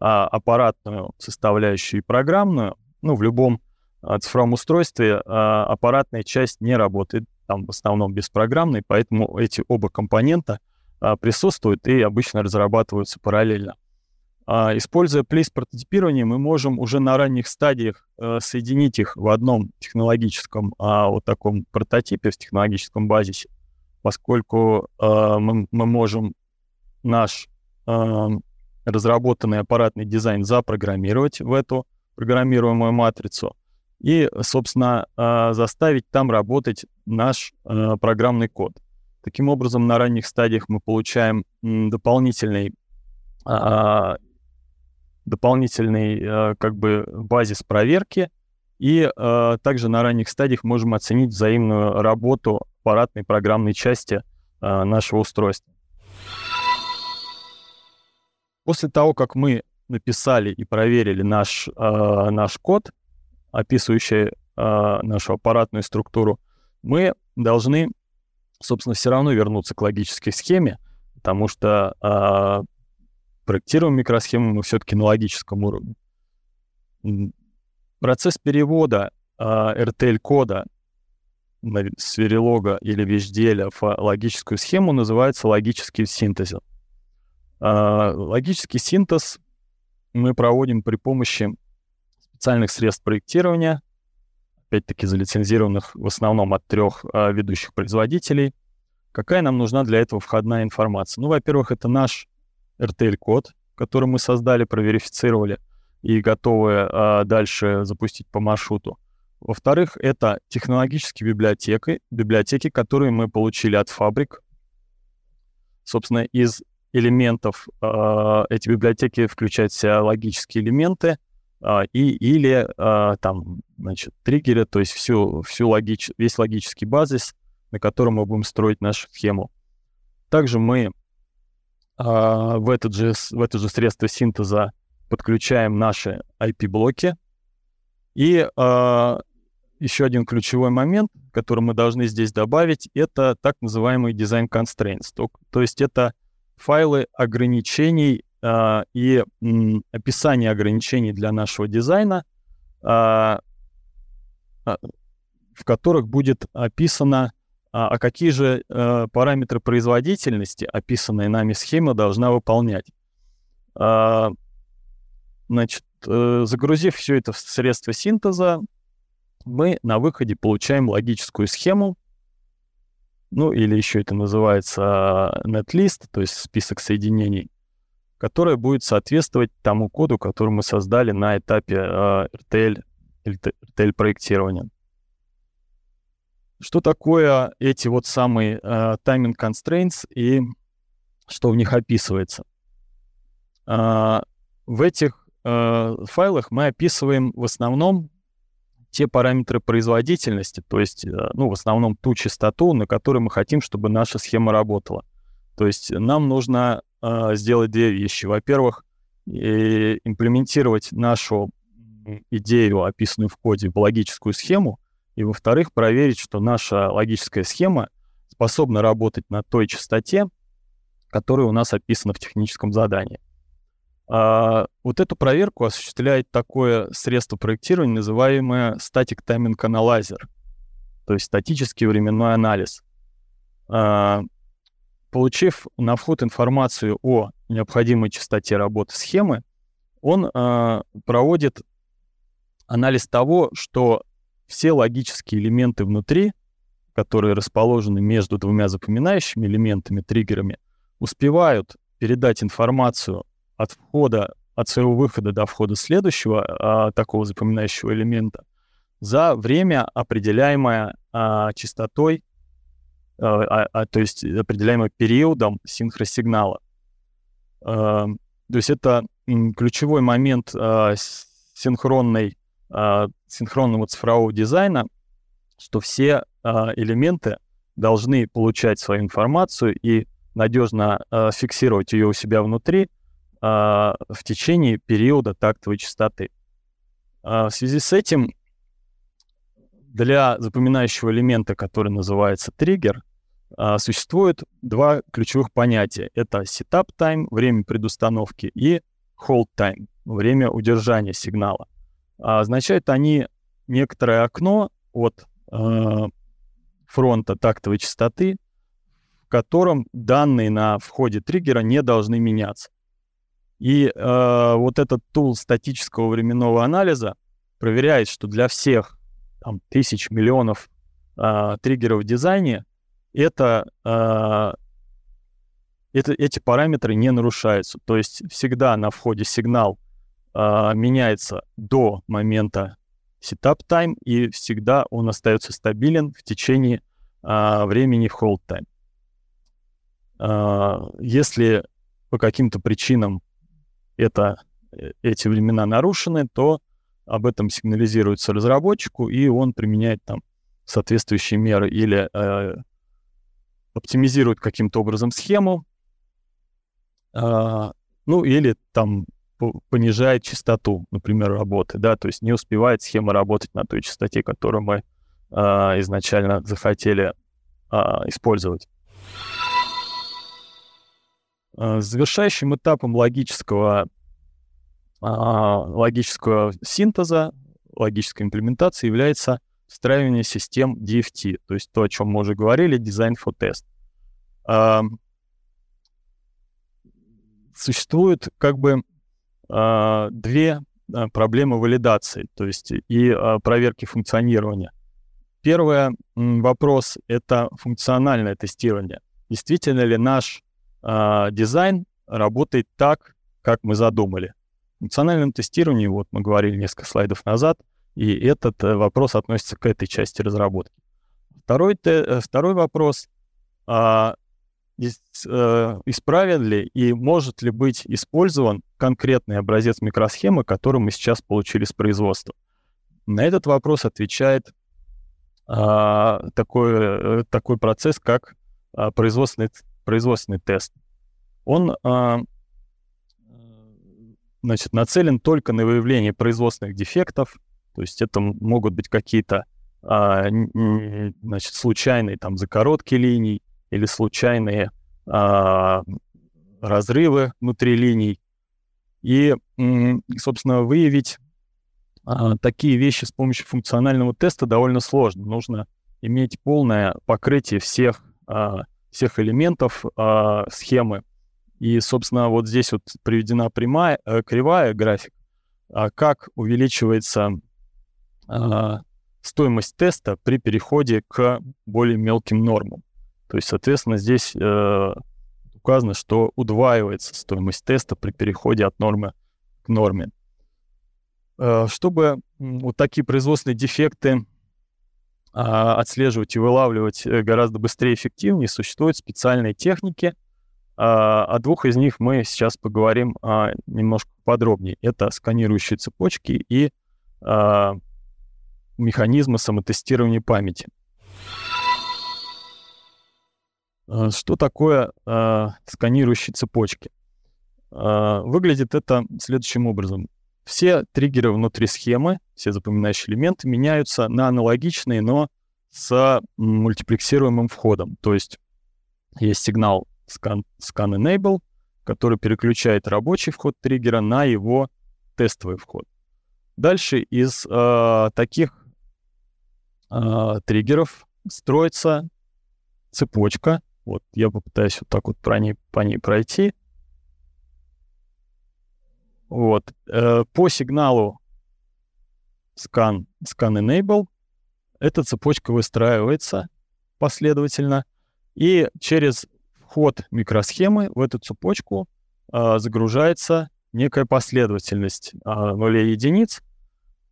э, аппаратную составляющую и программную, ну, в любом э, цифровом устройстве э, аппаратная часть не работает, там в основном беспрограммной, поэтому эти оба компонента — а, присутствуют и обычно разрабатываются параллельно. А, используя плейс прототипирование, мы можем уже на ранних стадиях э, соединить их в одном технологическом а, вот таком прототипе, в технологическом базисе, поскольку мы, мы можем наш разработанный аппаратный дизайн запрограммировать в эту программируемую матрицу и, собственно, заставить там работать наш программный код. Таким образом, на ранних стадиях мы получаем дополнительный, а, дополнительный а, как бы базис проверки, и а, также на ранних стадиях можем оценить взаимную работу аппаратной программной части а, нашего устройства. После того, как мы написали и проверили наш, э, наш код, описывающий э, нашу аппаратную структуру, мы должны собственно, все равно вернуться к логической схеме, потому что э, проектируем микросхему мы все-таки на логическом уровне. Процесс перевода э, RTL-кода с Verilog или VHDL в логическую схему называется логический синтез. Э, логический синтез мы проводим при помощи специальных средств проектирования, опять-таки залицензированных в основном от трех э, ведущих производителей. Какая нам нужна для этого входная информация? Ну, во-первых, это наш RTL-код, который мы создали, проверифицировали и готовы э, дальше запустить по маршруту. Во-вторых, это технологические библиотеки, библиотеки, которые мы получили от фабрик. Собственно, из элементов э, эти библиотеки включают в себя логические элементы э, и или э, там, значит, триггеры, то есть всю, всю логич, весь логический базис, на котором мы будем строить нашу схему. Также мы а, в, этот же, в это же средство синтеза подключаем наши IP-блоки. И а, еще один ключевой момент, который мы должны здесь добавить, это так называемый design constraints. То, то есть это файлы ограничений а, и м, описание ограничений для нашего дизайна, а, в которых будет описано а, какие же э, параметры производительности описанная нами схема должна выполнять. А, значит, э, загрузив все это в средство синтеза, мы на выходе получаем логическую схему, ну или еще это называется netlist, то есть список соединений, которая будет соответствовать тому коду, который мы создали на этапе э, RTL, проектирования. Что такое эти вот самые uh, timing constraints и что в них описывается? В этих файлах мы описываем в основном те параметры производительности, то есть, ну, в основном ту частоту, на которой мы хотим, чтобы наша схема работала. То есть нам нужно сделать две вещи. Во-первых, имплементировать нашу идею, описанную в коде, в логическую схему, и, во-вторых, проверить, что наша логическая схема способна работать на той частоте, которая у нас описана в техническом задании. А, вот эту проверку осуществляет такое средство проектирования, называемое Static Timing Analyzer, то есть статический временной анализ. А, получив на вход информацию о необходимой частоте работы схемы, он а, проводит анализ того, что все логические элементы внутри, которые расположены между двумя запоминающими элементами, триггерами, успевают передать информацию от входа, от своего выхода до входа следующего а, такого запоминающего элемента за время, определяемое а, частотой, а, а, а, то есть определяемое периодом синхросигнала. А, то есть это ключевой момент а, синхронной э, синхронного цифрового дизайна, что все э, элементы должны получать свою информацию и надежно э, фиксировать ее у себя внутри в течение периода тактовой частоты. Э, в связи с этим для запоминающего элемента, который называется триггер, э, существует два ключевых понятия. Это setup time, время предустановки, и hold time, время удержания сигнала. А означают они некоторое окно от э, фронта тактовой частоты, в котором данные на входе триггера не должны меняться. И э, вот этот тул статического временного анализа проверяет, что для всех там, тысяч, миллионов э, триггеров в дизайне это, э, это, эти параметры не нарушаются. То есть всегда на входе сигнал а, меняется до момента setup time, и всегда он остается стабилен в течение а, времени hold time. А, если по каким-то причинам это, э, эти времена нарушены, то об этом сигнализируется разработчику, и он применяет там соответствующие меры или э, оптимизирует каким-то образом схему, э, ну или там понижает частоту, например, работы, да, то есть не успевает схема работать на той частоте, которую мы э, изначально захотели э, использовать. Завершающим этапом логического, логического синтеза, логической имплементации является встраивание систем DFT, то есть то, о чем мы уже говорили, Design for Test. Существует как бы две проблемы валидации, то есть и проверки функционирования. Первый вопрос — это функциональное тестирование. Действительно ли наш э, дизайн работает так, как мы задумали? В функциональном тестировании, вот мы говорили несколько слайдов назад, и этот э, вопрос относится к этой части разработки. Второй, те, второй вопрос э, исправен ли и может ли быть использован конкретный образец микросхемы, который мы сейчас получили с производства? На этот вопрос отвечает а, такой, э, такой процесс, как а, производственный, производственный тест. Он а, значит, нацелен только на выявление производственных дефектов, то есть это могут быть какие-то а, значит, случайные там закоротки линий или случайные а, разрывы внутри линий. И, собственно, выявить а, такие вещи с помощью функционального теста довольно сложно. Нужно иметь полное покрытие всех, а, всех элементов а, схемы. И, собственно, вот здесь вот приведена прямая, э, кривая график, а, как увеличивается а, стоимость теста при переходе к более мелким нормам. То есть, соответственно, здесь э, указано, что удваивается стоимость теста при переходе от нормы к норме. Э, чтобы вот такие производственные дефекты отслеживать и вылавливать э, гораздо быстрее и эффективнее, существуют специальные техники. А, о двух из них мы сейчас поговорим а, немножко подробнее. Это сканирующие цепочки и механизмы самотестирования памяти. Что такое сканирующие цепочки? Выглядит это следующим образом. Все триггеры внутри схемы, все запоминающие элементы меняются на аналогичные, но с мультиплексируемым входом. То есть есть сигнал scan, scan enable, который переключает рабочий вход триггера на его тестовый вход. Дальше из э, таких э, триггеров строится цепочка. Вот я попытаюсь вот так вот по ней, по ней пройти. Вот. Э, по сигналу scan, scan enable эта цепочка выстраивается последовательно, и через вход микросхемы в эту цепочку э, загружается некая последовательность э, нулей единиц,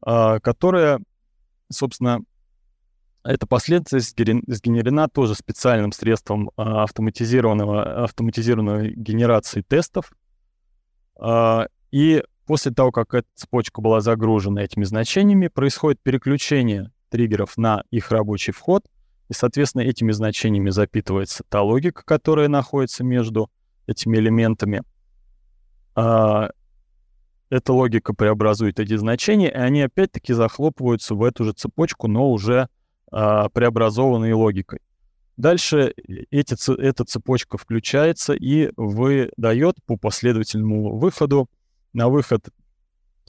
э, которая, собственно, эта последовательность сгенерена тоже специальным средством автоматизированного, автоматизированной генерации тестов. И после того, как эта цепочка была загружена этими значениями, происходит переключение триггеров на их рабочий вход, и, соответственно, этими значениями запитывается та логика, которая находится между этими элементами. А, эта логика преобразует эти значения, и они опять-таки захлопываются в эту же цепочку, но уже а, преобразованной логикой. Дальше эти, эта цепочка включается и выдает по последовательному выходу на выход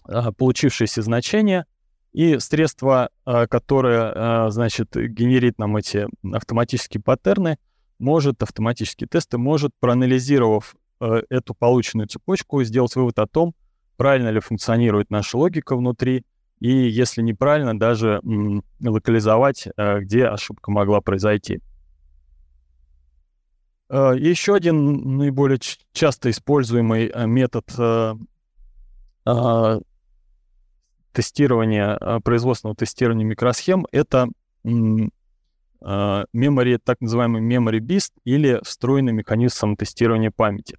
а, получившееся значение, и средство, а, которое, а, значит, генерит нам эти автоматические паттерны, может, автоматические тесты, может, проанализировав эту полученную цепочку, сделать вывод о том, правильно ли функционирует наша логика внутри, и если неправильно, даже локализовать, где ошибка могла произойти. Еще один наиболее часто используемый метод тестирования, а, производственного тестирования микросхем — это а, memory, так называемый memory beast или встроенный механизм самотестирования памяти.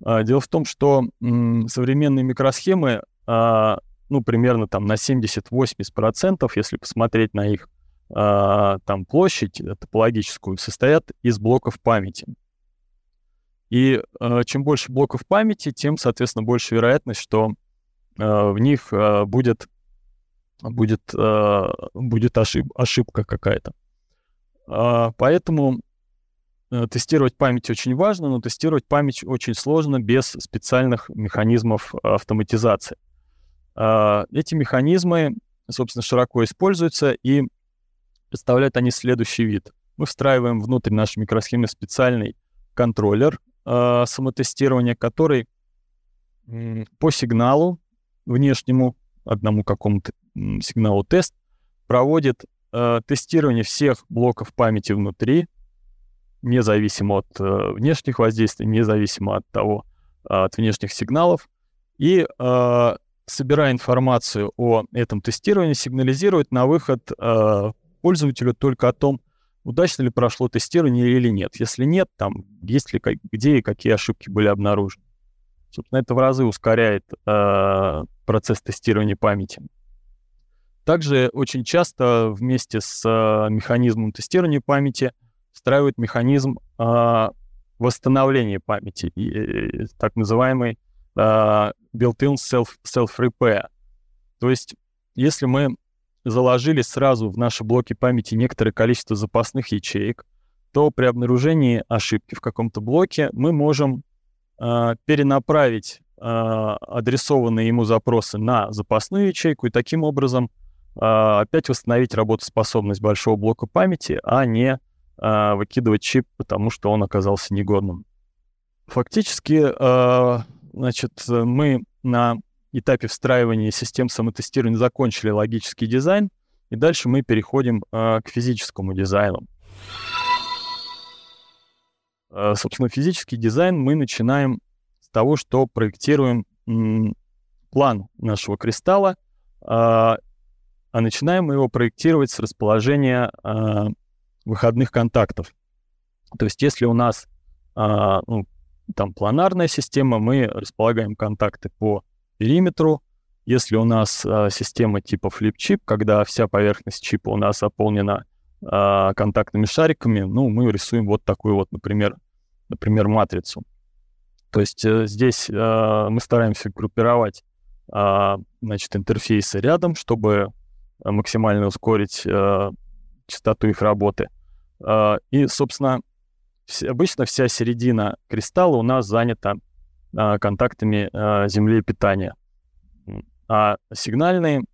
Дело в том, что современные микросхемы, ну, примерно там на 70-80%, если посмотреть на их там площадь топологическую, состоят из блоков памяти. И чем больше блоков памяти, тем, соответственно, больше вероятность, что в них э, будет, будет, э, будет ошиб, ошибка какая-то. А, поэтому э, тестировать память очень важно, но тестировать память очень сложно без специальных механизмов автоматизации. Э, эти механизмы, собственно, широко используются и представляют они следующий вид. Мы встраиваем внутрь нашей микросхемы специальный контроллер э, самотестирования, который э, по сигналу внешнему, одному какому-то сигналу тест, проводит э, тестирование всех блоков памяти внутри, независимо от э, внешних воздействий, независимо от того, э, от внешних сигналов, и, э, собирая информацию о этом тестировании, сигнализирует на выход э, пользователю только о том, удачно ли прошло тестирование или нет. Если нет, там есть ли где и какие ошибки были обнаружены. Собственно, это в разы ускоряет э, процесс тестирования памяти. Также очень часто вместе с э, механизмом тестирования памяти встраивают механизм э, восстановления памяти, и, и, так называемый э, built-in self, self-repair. То есть, если мы заложили сразу в наши блоки памяти некоторое количество запасных ячеек, то при обнаружении ошибки в каком-то блоке мы можем э, перенаправить э, адресованные ему запросы на запасную ячейку и таким образом а, опять восстановить работоспособность большого блока памяти, а не а, выкидывать чип, потому что он оказался негодным. Фактически, а, значит, мы на этапе встраивания систем самотестирования закончили логический дизайн, и дальше мы переходим к физическому дизайну. Собственно, физический дизайн мы начинаем с того, что проектируем план нашего кристалла, а начинаем мы его проектировать с расположения э, выходных контактов. То есть если у нас э, ну, там планарная система, мы располагаем контакты по периметру. Если у нас э, система типа флип-чип, когда вся поверхность чипа у нас заполнена э, контактными шариками, ну, мы рисуем вот такую вот, например, например матрицу. То есть э, здесь э, мы стараемся группировать э, значит, интерфейсы рядом, чтобы максимально ускорить частоту их работы. И, собственно, обычно вся середина кристалла у нас занята контактами земли и питания. А сигнальные,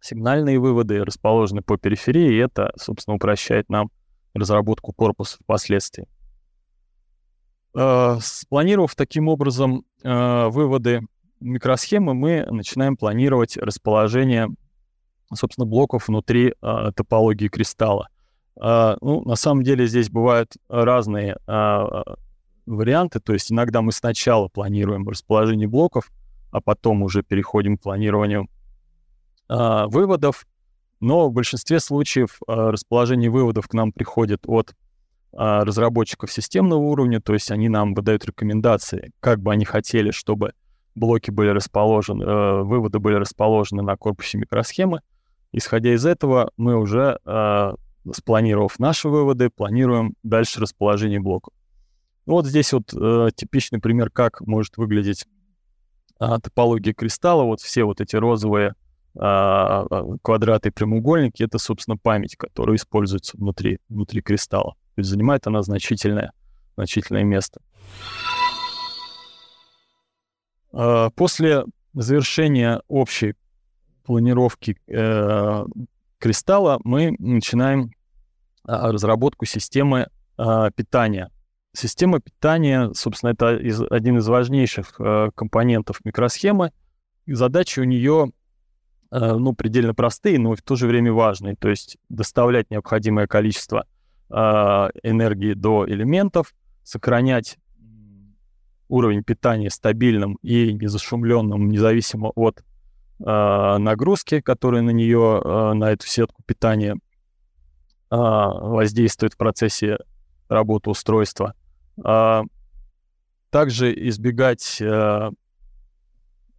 сигнальные выводы расположены по периферии, и это, собственно, упрощает нам разработку корпуса впоследствии. Э, спланировав таким образом э, выводы микросхемы, мы начинаем планировать расположение собственно, блоков внутри э, топологии кристалла. Ну, на самом деле здесь бывают разные варианты, то есть иногда мы сначала планируем расположение блоков, а потом уже переходим к планированию э, выводов, но в большинстве случаев э, расположение выводов к нам приходит от э, разработчиков системного уровня, то есть они нам выдают рекомендации, как бы они хотели, чтобы блоки были расположены, выводы были расположены на корпусе микросхемы. Исходя из этого, мы уже, спланировав наши выводы, планируем дальше расположение блоков. Ну, вот здесь вот типичный пример, как может выглядеть топология кристалла. Вот все вот эти розовые квадраты и прямоугольники — это, собственно, память, которая используется внутри, внутри кристалла. То есть занимает она значительное, значительное место. После завершения общей планировки э, кристалла мы начинаем а, разработку системы питания. Система питания, собственно, это один из важнейших э, компонентов микросхемы. И задачи у нее ну, предельно простые, но в то же время важные. То есть доставлять необходимое количество э, энергии до элементов, сохранять уровень питания стабильным и незашумленным, независимо от э, нагрузки, которые на нее, э, на эту сетку питания э, воздействуют в процессе работы устройства. Э, также избегать э,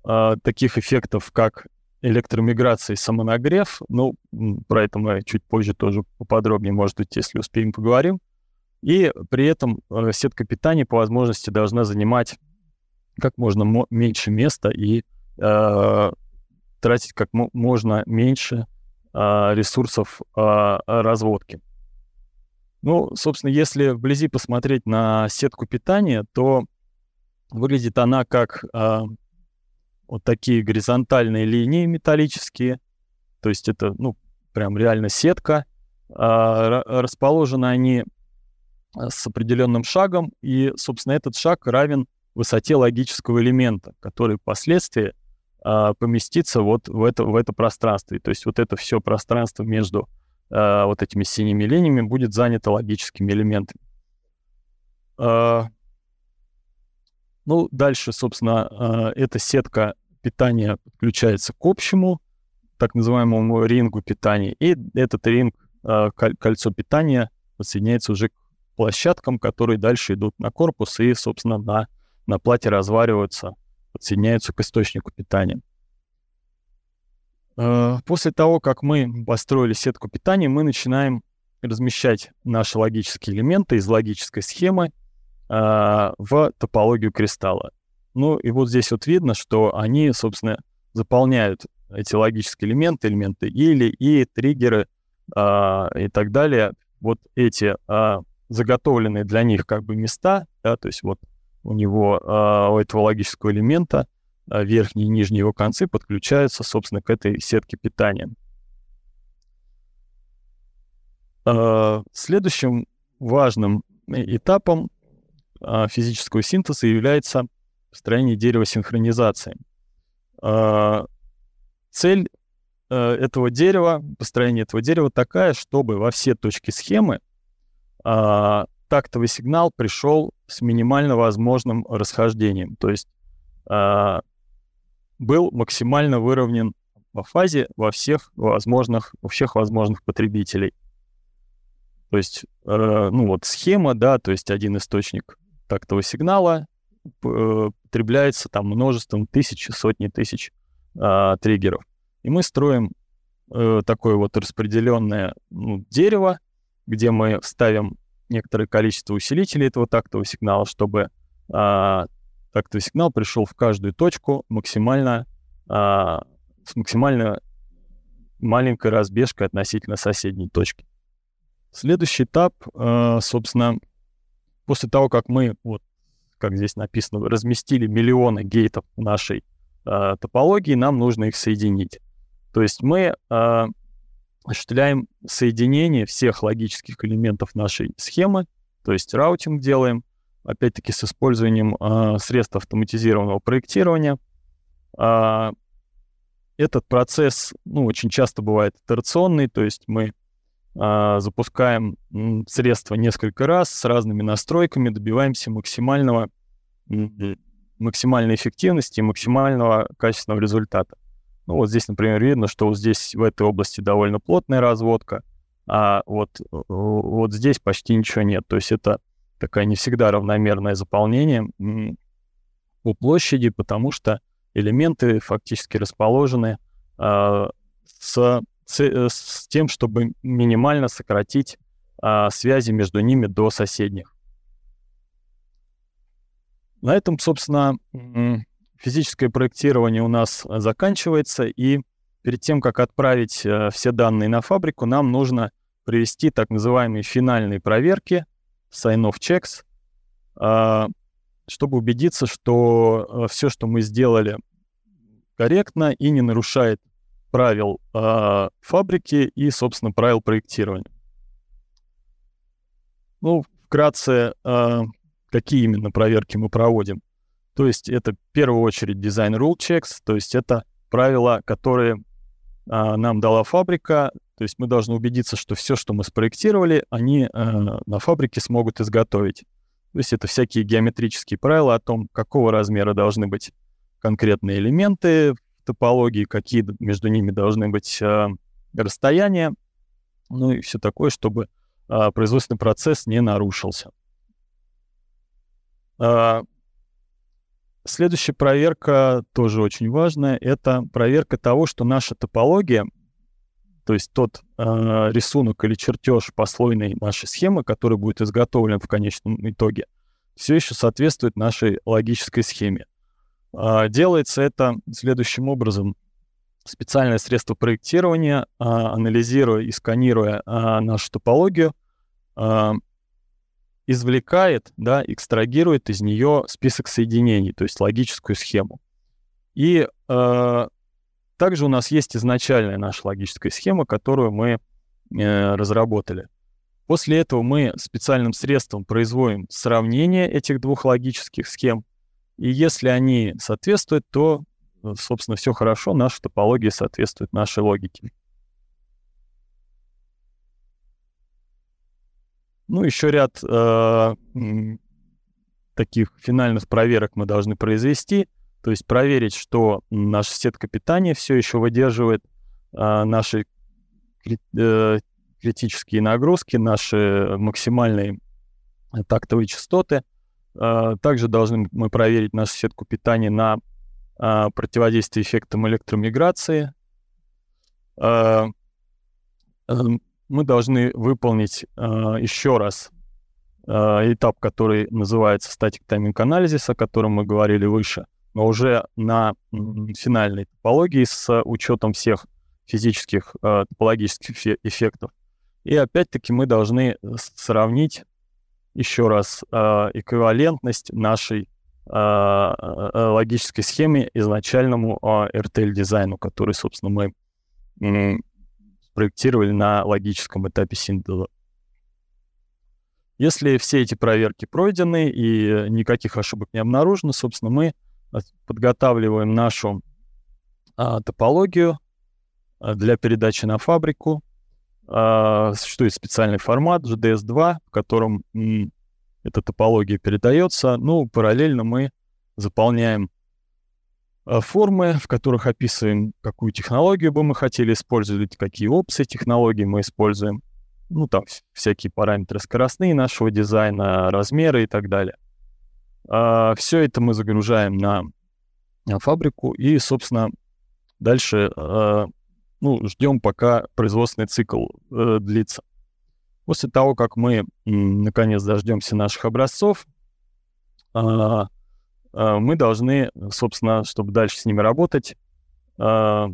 э, таких эффектов, как электромиграция и самонагрев. Ну, про это мы чуть позже тоже поподробнее, может быть, если успеем, поговорим. И при этом э, сетка питания по возможности должна занимать как можно меньше места и э, тратить как можно меньше а, ресурсов а, разводки. Ну, собственно, если вблизи посмотреть на сетку питания, то выглядит она как а, вот такие горизонтальные линии металлические. То есть это, ну, прям реально сетка. А, расположены они а, с определенным шагом, и, собственно, этот шаг равен высоте логического элемента, который впоследствии а, поместится вот в это, в это пространство. И, то есть вот это все пространство между а, вот этими синими линиями будет занято логическими элементами. Ну, дальше, собственно, эта сетка питания подключается к общему, так называемому рингу питания, и этот ринг, а, кольцо питания подсоединяется уже к площадкам, которые дальше идут на корпус и, собственно, на, на плате развариваются, подсоединяются к источнику питания. А, после того, как мы построили сетку питания, мы начинаем размещать наши логические элементы из логической схемы а, в топологию кристалла. Ну и вот здесь вот видно, что они, собственно, заполняют эти логические элементы, элементы или, и, триггеры а, и так далее. Вот эти а, заготовленные для них как бы места, да, то есть вот у него, а, у этого логического элемента а, верхние и нижние его концы подключаются, собственно, к этой сетке питания. А, следующим важным этапом а, физического синтеза является построение дерева синхронизации. Цель этого дерева, построение этого дерева такая, чтобы во все точки схемы тактовый сигнал пришел с минимально возможным расхождением. То есть был максимально выровнен по фазе во всех возможных, у всех возможных потребителей. То есть, э, ну вот схема, да, то есть один источник тактового сигнала э, потребляется там множеством тысяч, сотни тысяч э, триггеров. И мы строим э, такое вот распределенное ну, дерево, где мы ставим некоторое количество усилителей этого тактового сигнала, чтобы э, тактовый сигнал пришел в каждую точку максимально, а, с максимально маленькой разбежкой относительно соседней точки. Следующий этап, а, собственно, после того, как мы, вот как здесь написано, разместили миллионы гейтов в нашей а, топологии, нам нужно их соединить. То есть мы а, осуществляем соединение всех логических элементов нашей схемы, то есть раутинг делаем, опять-таки с использованием э, средств автоматизированного проектирования. Э, этот процесс, ну, очень часто бывает итерационный, то есть мы э, запускаем средства несколько раз с разными настройками, добиваемся максимального, максимальной эффективности и максимального качественного результата. Ну, вот здесь, например, видно, что вот здесь в этой области довольно плотная разводка, а вот, вот здесь почти ничего нет. То есть это такая не всегда равномерное заполнение по площади, потому что элементы фактически расположены э, с, с, э, с тем, чтобы минимально сократить э, связи между ними до соседних. На этом, собственно, физическое проектирование у нас заканчивается, и перед тем, как отправить э, все данные на фабрику, нам нужно провести так называемые финальные проверки — sign-off checks, а, чтобы убедиться, что а, все, что мы сделали, корректно и не нарушает правил а, фабрики и, собственно, правил проектирования. Ну, вкратце, какие именно проверки мы проводим. То есть это в первую очередь дизайн rule checks, то есть это правила, которые нам дала фабрика то есть мы должны убедиться, что все, что мы спроектировали, они э, на фабрике смогут изготовить. То есть это всякие геометрические правила о том, какого размера должны быть конкретные элементы топологии, какие между ними должны быть э, расстояния, ну и все такое, чтобы э, производственный процесс не нарушился. Э, следующая проверка тоже очень важная. Это проверка того, что наша топология то есть тот э, рисунок или чертеж послойной нашей схемы, который будет изготовлен в конечном итоге, все еще соответствует нашей логической схеме. Э, делается это следующим образом. Специальное средство проектирования, э, анализируя и сканируя э, нашу топологию, извлекает, да, экстрагирует из нее список соединений, то есть логическую схему. И э, также у нас есть изначальная наша логическая схема, которую мы э, разработали. После этого мы специальным средством производим сравнение этих двух логических схем, и если они соответствуют, то, э, собственно, все хорошо, наша топология соответствует нашей логике. Ну, еще ряд э, таких финальных проверок мы должны произвести. То есть проверить, что наша сетка питания все еще выдерживает э, наши э, критические нагрузки, наши максимальные тактовые частоты. Э, также должны мы проверить нашу сетку питания на э, противодействие эффектам электромиграции. Э, эм, мы должны выполнить э, еще раз э, этап, который называется Static Timing Analysis, о котором мы говорили выше, но уже на финальной топологии с учетом всех физических э, топологических эффектов. И опять-таки мы должны сравнить еще раз э, эквивалентность нашей э, э, логической схеме изначальному RTL-дизайну, который, собственно, мы проектировали на логическом этапе синтеза. Если все эти проверки пройдены и никаких ошибок не обнаружено, собственно, мы подготавливаем нашу а, топологию а, для передачи на фабрику. А, существует специальный формат GDS2, в котором эта топология передается. Ну, параллельно мы заполняем Э, формы, в которых описываем, какую технологию бы мы хотели использовать, какие опции технологий мы используем. Ну, там всякие параметры скоростные нашего дизайна, размеры и так далее. А, все это мы загружаем на, на фабрику и, собственно, дальше а, ну, ждем, пока производственный цикл э, длится. После того, как мы, наконец, дождемся наших образцов, а, а, мы должны, собственно, чтобы дальше с ними работать, а,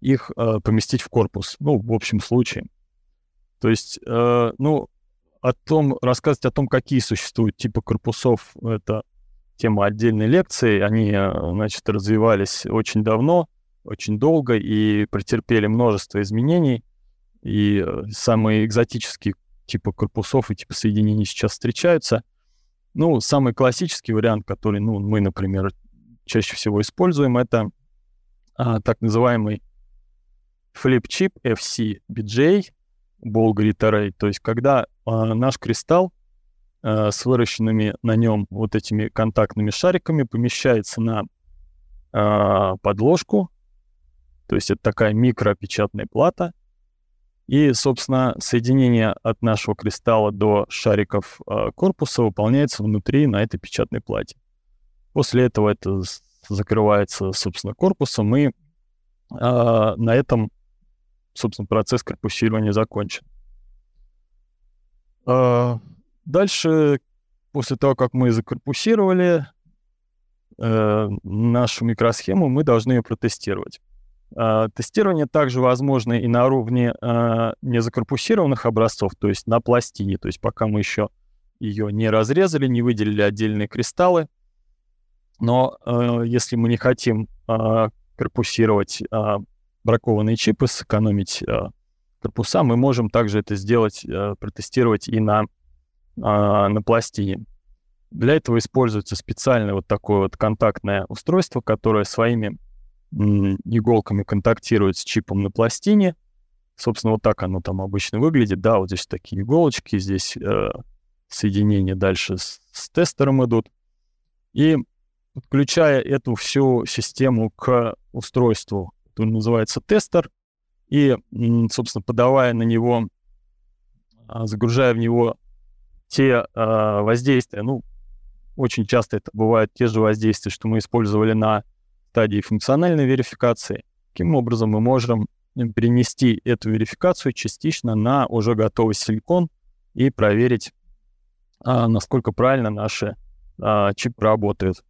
их а, поместить в корпус, ну, в общем случае. То есть, ну, о том, рассказывать о том, какие существуют типы корпусов, это тема отдельной лекции. Они, значит, развивались очень давно, очень долго и претерпели множество изменений. И самые экзотические типы корпусов и типы соединений сейчас встречаются — ну, самый классический вариант, который, ну, мы, например, чаще всего используем, это а, так называемый flip-chip FC BJ Ball Grid Array. То есть, когда а, наш кристалл а, с выращенными на нем вот этими контактными шариками помещается на а, подложку, то есть это такая микропечатная плата, и, собственно, соединение от нашего кристалла до шариков э, корпуса выполняется внутри на этой печатной плате. После этого это закрывается, собственно, корпусом, и э, на этом, собственно, процесс корпусирования закончен. Э, дальше, после того, как мы закорпусировали э, нашу микросхему, мы должны ее протестировать. А, тестирование также возможно и на уровне э, незакорпусированных образцов, то есть на пластине, то есть пока мы еще ее не разрезали, не выделили отдельные кристаллы. Но э, если мы не хотим корпусировать бракованные чипы, сэкономить корпуса, мы можем также это сделать, протестировать и на, на пластине. Для этого используется специальное вот такое вот контактное устройство, которое своими иголками контактирует с чипом на пластине. Собственно, вот так оно там обычно выглядит. Да, вот здесь такие иголочки, здесь э, соединения дальше с, с тестером идут. И подключая эту всю систему к устройству, это называется тестер, и, собственно, подавая на него, а, загружая в него те э, воздействия, ну, очень часто это бывают те же воздействия, что мы использовали на стадии функциональной верификации. Таким образом, мы можем перенести эту верификацию частично на уже готовый силикон и проверить, а, насколько правильно наши а, чипы работают.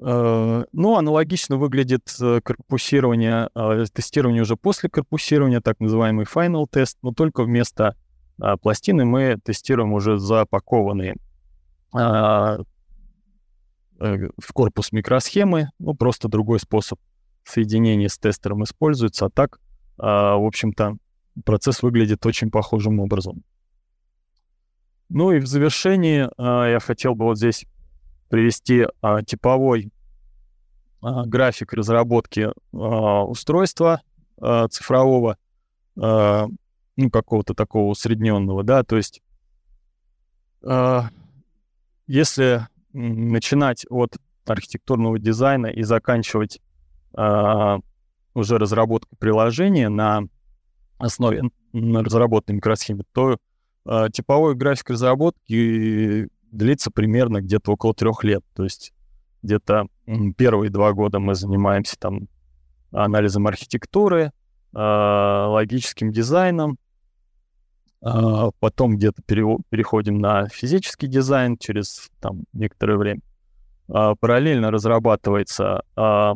Э, ну, аналогично выглядит э, корпусирование, э, тестирование уже после корпусирования, так называемый final тест, но только вместо пластины мы тестируем уже запакованные в корпус микросхемы, ну, просто другой способ соединения с тестером используется, а так, в общем-то, процесс выглядит очень похожим образом. Ну и в завершении я хотел бы вот здесь привести а, типовой а, график разработки а, устройства а, цифрового, а, ну, какого-то такого усредненного, да, то есть а, если начинать от архитектурного дизайна и заканчивать а, уже разработкой приложения на основе на разработанной микросхеме, то а, типовой график разработки длится примерно где-то около трех лет. То есть где-то первые два года мы занимаемся там анализом архитектуры, э, логическим дизайном, э, потом где-то пере, переходим на физический дизайн через там некоторое время. Э, параллельно разрабатывается э,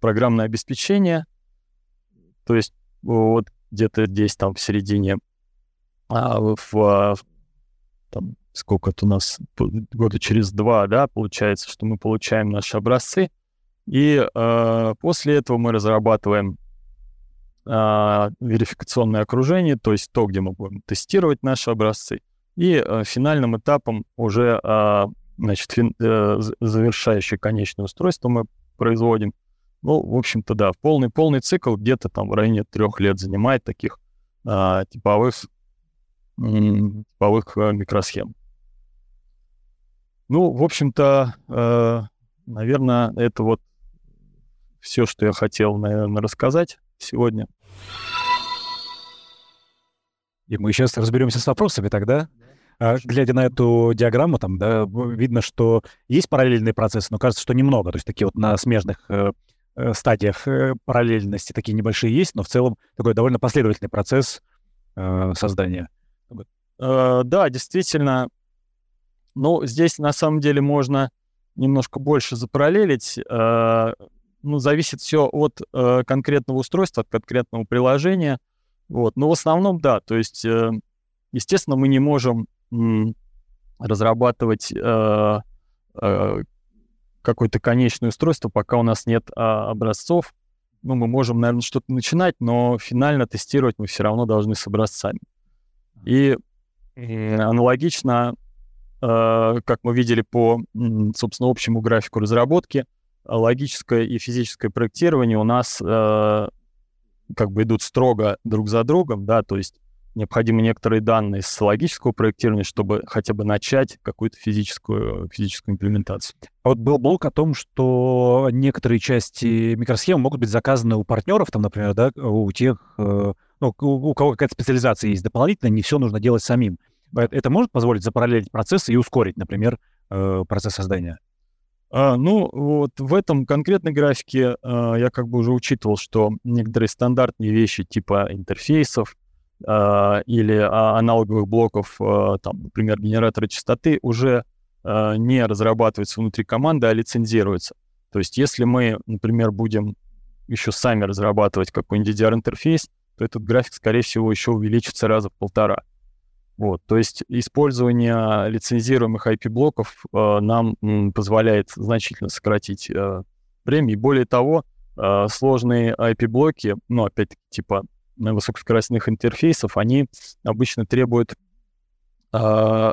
программное обеспечение, то есть вот где-то здесь там в середине, а, в, там, сколько это у нас, года через два, да, получается, что мы получаем наши образцы, и после этого мы разрабатываем э, верификационное окружение, то есть то, где мы будем тестировать наши образцы, и э, финальным этапом уже, э, значит, фин, э, завершающее конечное устройство мы производим. Ну, в общем-то, да, полный, полный цикл где-то там в районе трех лет занимает таких э, типовых, э, типовых микросхем. Ну, в общем-то, э, наверное, это вот все, что я хотел, наверное, рассказать сегодня. И мы сейчас разберемся с вопросами тогда. А, глядя на эту диаграмму, там, да, видно, что есть параллельные процессы, но кажется, что немного. То есть такие вот на смежных э, э стадиях э, параллельности такие небольшие есть, но в целом такой довольно последовательный процесс э, создания. Э, да, действительно, ну, здесь на самом деле можно немножко больше запараллелить. Ну, зависит все от э, конкретного устройства, от конкретного приложения. Вот. Но в основном, да, то есть, э, естественно, мы не можем м, разрабатывать э, э, какое-то конечное устройство, пока у нас нет э, образцов. Ну, мы можем, наверное, что-то начинать, но финально тестировать мы все равно должны с образцами. И аналогично Э, как мы видели по, собственно, общему графику разработки, логическое и физическое проектирование у нас э, как бы идут строго друг за другом, да, то есть необходимы некоторые данные с логического проектирования, чтобы хотя бы начать какую-то физическую, физическую имплементацию. А вот был блок о том, что некоторые части микросхемы могут быть заказаны у партнеров, там, например, да, у тех, э, ну, у, кого какая-то специализация есть дополнительно, не все нужно делать самим. Это может позволить запараллелить процессы и ускорить, например, э, процесс создания? А, ну, вот в этом конкретной графике а, я как бы уже учитывал, что некоторые стандартные вещи типа интерфейсов а, или аналоговых блоков, там, например, генератора частоты, уже не разрабатываются внутри команды, а лицензируются. То есть если мы, например, будем еще сами разрабатывать какой-нибудь DDR-интерфейс, то этот график, скорее всего, еще увеличится раза в полтора. Вот, то есть использование лицензируемых IP-блоков э, нам м, позволяет значительно сократить э, время. И более того, э, сложные IP-блоки, ну, опять-таки, типа высокоскоростных интерфейсов, они обычно требуют э,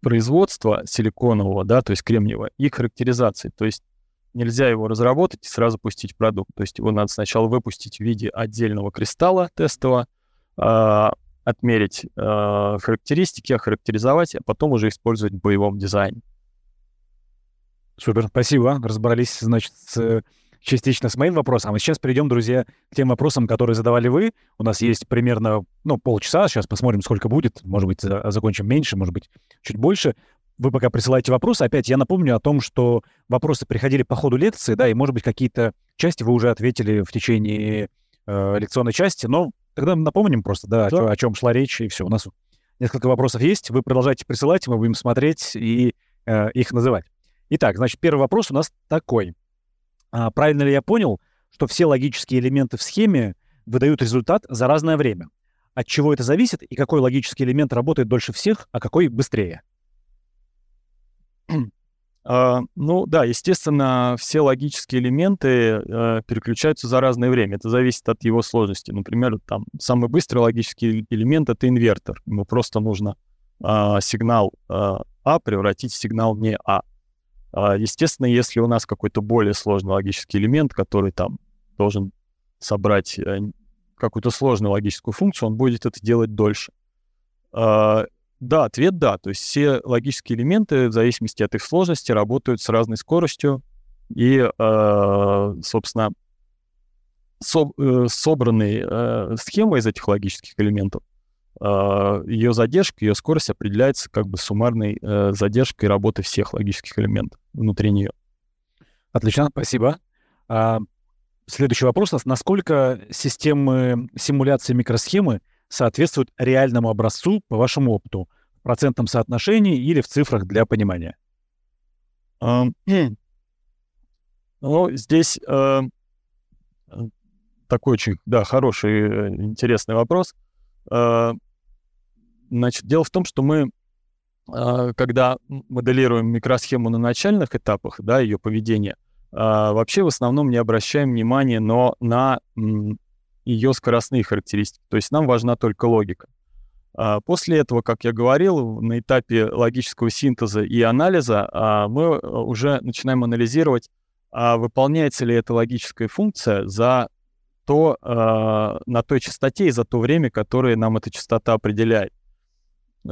производства силиконового, да, то есть кремниевого, и характеризации. То есть нельзя его разработать и сразу пустить продукт. То есть его надо сначала выпустить в виде отдельного кристалла тестового, а, отмерить э, характеристики, охарактеризовать, а потом уже использовать в боевом дизайне. Супер, спасибо. Разобрались, значит, с, частично с моим вопросом. А сейчас перейдем, друзья, к тем вопросам, которые задавали вы. У нас есть примерно, ну, полчаса. Сейчас посмотрим, сколько будет. Может быть, закончим меньше, может быть, чуть больше. Вы пока присылаете вопросы. Опять я напомню о том, что вопросы приходили по ходу лекции, да, и, может быть, какие-то части вы уже ответили в течение э, лекционной части, но Тогда напомним просто, да, да. О, чем шла речь, и все. У нас несколько вопросов есть. Вы продолжайте присылать, мы будем смотреть и э, их называть. Итак, значит, первый вопрос у нас такой. А, правильно ли я понял, что все логические элементы в схеме выдают результат за разное время? От чего это зависит и какой логический элемент работает дольше всех, а какой быстрее? Uh, ну да, естественно, все логические элементы uh, переключаются за разное время. Это зависит от его сложности. Например, там самый быстрый логический элемент это инвертор. Ему просто нужно uh, сигнал А превратить в сигнал не А. Естественно, если у нас какой-то более сложный логический элемент, который там должен собрать э, какую-то сложную логическую функцию, он будет это делать дольше. Да, ответ да. То есть все логические элементы, в зависимости от их сложности, работают с разной скоростью. И, э, собственно, со, э, собранные э, схемы из этих логических элементов, ее задержка, ее скорость определяется как бы суммарной задержкой работы всех логических элементов внутри нее. Отлично, спасибо. А, следующий вопрос. Насколько системы симуляции микросхемы соответствуют реальному образцу по вашему опыту в процентном соотношении или в цифрах для понимания? Um, ну, здесь uh, такой очень, да, хороший, э, интересный вопрос. Uh, значит, дело в том, что мы, когда моделируем микросхему на начальных этапах, да, ее поведения, вообще в основном не обращаем внимания но на ее скоростные характеристики. То есть нам важна только логика. А после этого, как я говорил, на этапе логического синтеза и анализа а, мы э, уже начинаем анализировать, а выполняется ли эта логическая функция за то, на той частоте и за то время, которое нам эта частота определяет.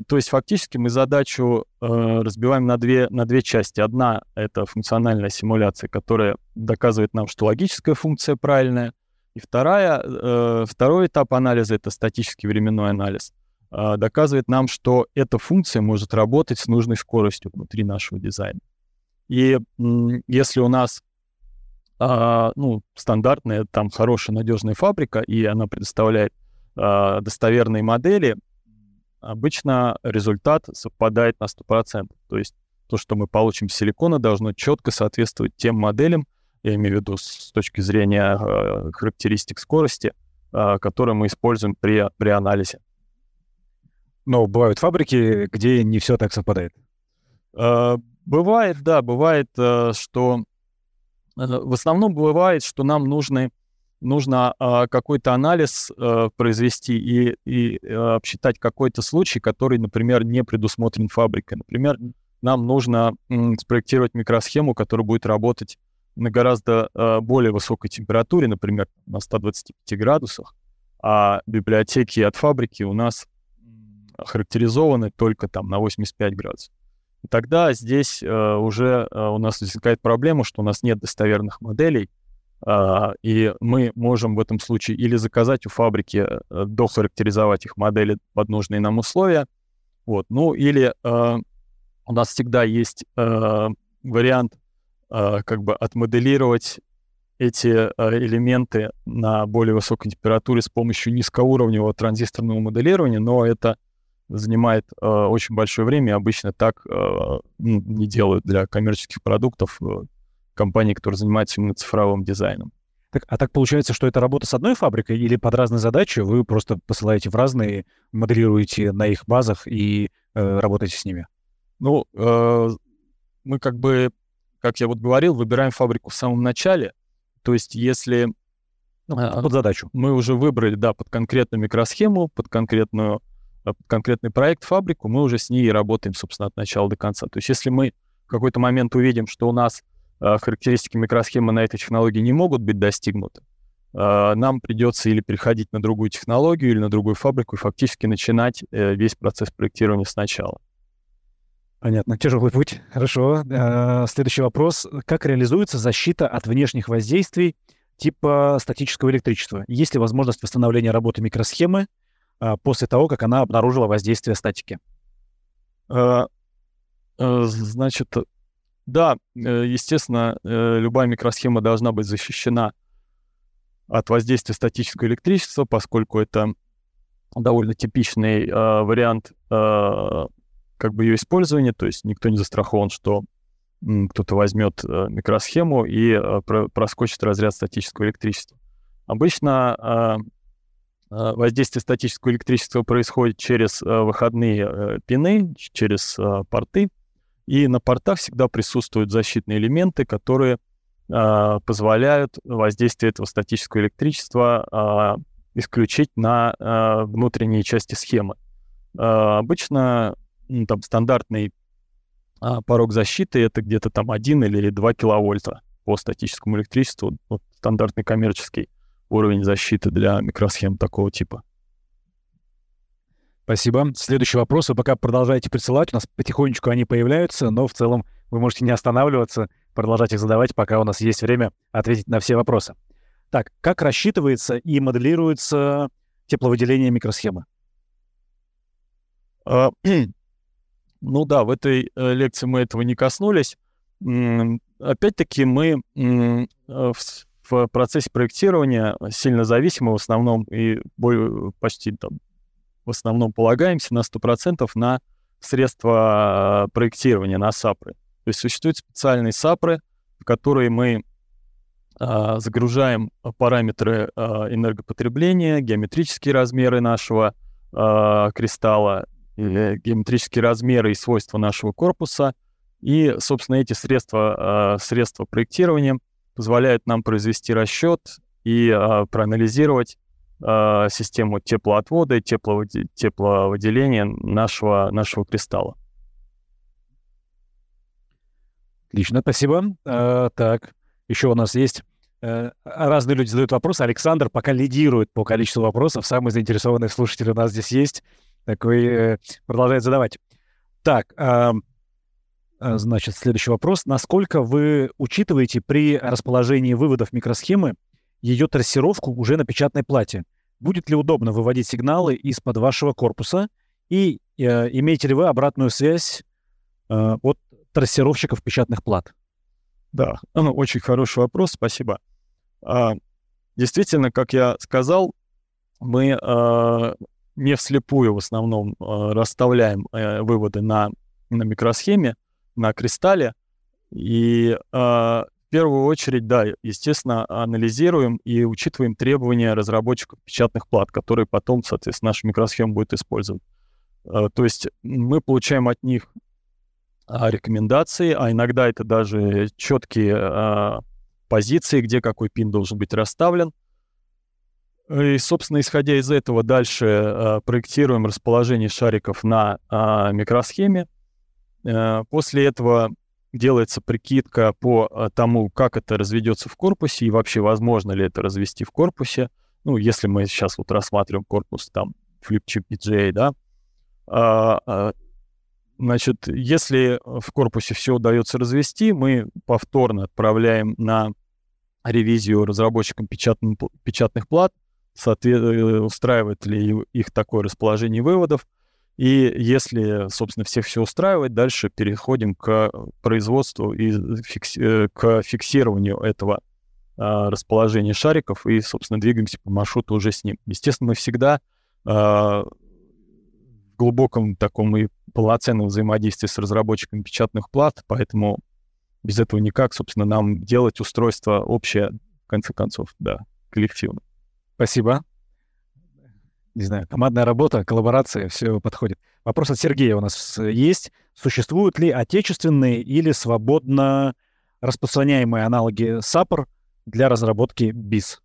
То есть фактически мы задачу э, разбиваем на две, на две части. Одна — это функциональная симуляция, которая доказывает нам, что логическая функция правильная. И вторая, э, второй этап анализа — это статический временной анализ. Э, доказывает нам, что эта функция может работать с нужной скоростью внутри нашего дизайна. И э, если у нас э, ну, стандартная, там хорошая, надежная фабрика, и она предоставляет э, достоверные модели, обычно результат совпадает на 100%. То есть то, что мы получим с силикона, должно четко соответствовать тем моделям, я имею в виду с точки зрения э, характеристик скорости, э, которые мы используем при, при анализе. Но бывают фабрики, где не все так совпадает. Э, бывает, да, бывает, э, что э, в основном бывает, что нам нужны нужно э, какой-то анализ э, произвести и, и э, обсчитать какой-то случай, который, например, не предусмотрен фабрикой. Например, нам нужно м, спроектировать микросхему, которая будет работать на гораздо э, более высокой температуре, например, на 125 градусах, а библиотеки от фабрики у нас характеризованы только там на 85 градусов. И тогда здесь э, уже э, у нас возникает проблема, что у нас нет достоверных моделей, э, и мы можем в этом случае или заказать у фабрики, э, дохарактеризовать их модели под нужные нам условия, вот, ну или э, у нас всегда есть э, вариант как бы отмоделировать эти а, элементы на более высокой температуре с помощью низкоуровневого транзисторного моделирования, но это занимает э, очень большое время, обычно так э, не делают для коммерческих продуктов э, компании, которые занимаются именно цифровым дизайном. Так, а так получается, что это работа с одной фабрикой или под разные задачи вы просто посылаете в разные, моделируете на их базах и э, работаете с ними? Ну, э, мы как бы как я вот говорил, выбираем фабрику в самом начале. То есть если ну, а, под задачу. Мы уже выбрали, да, под конкретную микросхему, под конкретную под конкретный проект, фабрику, мы уже с ней работаем, собственно, от начала до конца. То есть если мы в какой-то момент увидим, что у нас э, характеристики микросхемы на этой технологии не могут быть достигнуты, э, нам придется или переходить на другую технологию, или на другую фабрику и фактически начинать э, весь процесс проектирования сначала. Понятно. Тяжелый путь. Хорошо. Э, следующий вопрос. Как реализуется защита от внешних воздействий типа статического электричества? Есть ли возможность восстановления работы микросхемы э, после того, как она обнаружила воздействие статики? Э, значит, да, естественно, любая микросхема должна быть защищена от воздействия статического электричества, поскольку это довольно типичный вариант как бы ее использование, то есть никто не застрахован, что кто-то возьмет э, микросхему и э, проскочит разряд статического электричества. Обычно а, а, воздействие статического электричества происходит через выходные пины, через порты, и на портах всегда присутствуют защитные элементы, которые позволяют воздействие этого статического электричества исключить на внутренние части схемы. Обычно там стандартный а порог защиты это где-то там 1 или 2 киловольта по статическому электричеству. Вот стандартный коммерческий уровень защиты для микросхем такого типа. Спасибо. Следующий вопрос. Вы пока продолжаете присылать. У нас потихонечку они появляются, но в целом вы можете не останавливаться, продолжать их задавать, пока у нас есть время ответить на все вопросы. Так, как рассчитывается и моделируется тепловыделение микросхемы? А, Ну да, в этой э, лекции мы этого не коснулись. Опять-таки мы э, в процессе проектирования сильно зависимы в основном и почти там в основном полагаемся на 100% на средства проектирования, на САПры. То есть существуют специальные САПры, в которые мы а, загружаем параметры а, энергопотребления, геометрические размеры нашего а, кристалла, геометрические размеры и свойства нашего корпуса. И, собственно, эти средства, а, средства проектирования позволяют нам произвести расчет и а, проанализировать а, систему теплоотвода и тепловыделения нашего, нашего кристалла. Отлично, спасибо. А, так, еще у нас есть э, разные люди задают вопросы. Александр пока лидирует по количеству вопросов. Самый заинтересованный слушатель у нас здесь есть такой э, продолжает задавать. Так, э, значит, следующий вопрос. Насколько вы учитываете при расположении выводов микросхемы ее трассировку уже на печатной плате? Будет ли удобно выводить сигналы из-под вашего корпуса? И э, имеете ли вы обратную связь э, от трассировщиков печатных плат? Да, очень хороший вопрос, спасибо. А, действительно, как я сказал, мы не вслепую в основном э, расставляем э, выводы на, на микросхеме, на кристалле. И э, в первую очередь, да, естественно, анализируем и учитываем требования разработчиков печатных плат, которые потом, соответственно, наша микросхема будет использовать. Э, то есть мы получаем от них э, рекомендации, а иногда это даже четкие э, позиции, где какой пин должен быть расставлен. И, собственно, исходя из этого, дальше э, проектируем расположение шариков на э, микросхеме. Э, после этого делается прикидка по э, тому, как это разведется в корпусе и вообще возможно ли это развести в корпусе. Ну, если мы сейчас вот рассматриваем корпус там FlipChip PGA, да, а, а, значит, если в корпусе все удается развести, мы повторно отправляем на ревизию разработчикам печатных, печатных плат, соответ... устраивает ли их такое расположение выводов. И если, собственно, всех все устраивает, дальше переходим к производству и фикси... Э, к фиксированию этого а, расположения шариков и, собственно, двигаемся по маршруту уже с ним. Естественно, мы всегда а, в глубоком таком и полноценном взаимодействии с разработчиками печатных плат, поэтому без этого никак, собственно, нам делать устройство общее, в конце концов, да, коллективно. Спасибо. Не знаю, командная работа, коллаборация, все подходит. Вопрос от Сергея у нас есть. Существуют ли отечественные или свободно распространяемые аналоги SAPR для разработки BIS?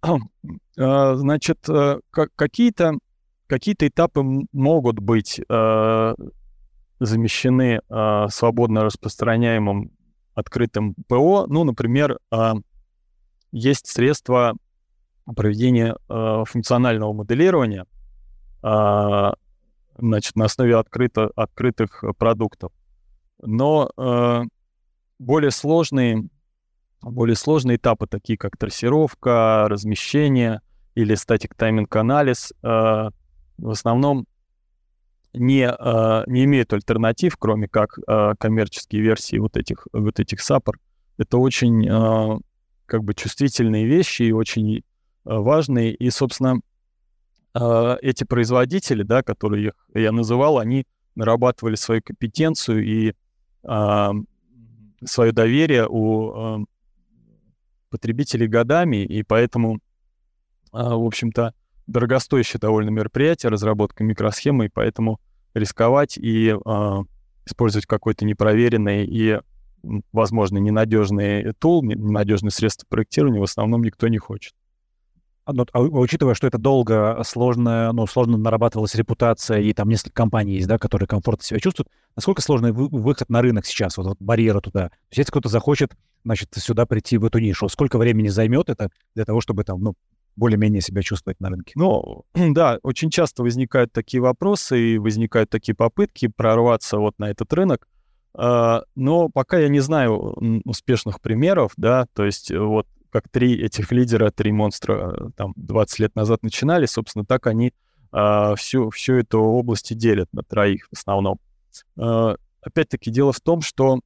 А, значит, э, какие-то какие этапы могут быть э, замещены э, свободно распространяемым открытым ПО. Ну, например, есть средства проведения э, функционального моделирования э, значит, на основе открыто, открытых продуктов. Но э, более сложные, более сложные этапы, такие как трассировка, размещение или статик тайминг анализ, э, в основном не, э, не имеют альтернатив, кроме как э, коммерческие версии вот этих, вот этих SAPR. Это очень э, как бы чувствительные вещи и очень важный. И, собственно, э, эти производители, да, которые я называл, они нарабатывали свою компетенцию и э, свое доверие у э, потребителей годами, и поэтому, э, в общем-то, дорогостоящее довольно мероприятие, разработка микросхемы, и поэтому рисковать и э, использовать какой-то непроверенный и, возможно, ненадежный тул, ненадежное средство проектирования в основном никто не хочет. А, ну, а, учитывая, что это долго, сложно, ну, сложно нарабатывалась репутация, и там несколько компаний есть, да, которые комфортно себя чувствуют, насколько сложный вы, выход на рынок сейчас, вот, вот барьера туда? То есть если кто-то захочет, значит, сюда прийти в эту нишу, сколько времени займет это для того, чтобы там, ну, более-менее себя чувствовать на рынке? Ну, да, очень часто возникают такие вопросы и возникают такие попытки прорваться вот на этот рынок. А, но пока я не знаю успешных примеров, да, то есть вот как три этих лидера, три монстра э, там 20 лет назад начинали, собственно, так они а, всю, всю эту область и делят на троих в основном. А, опять-таки дело в том, что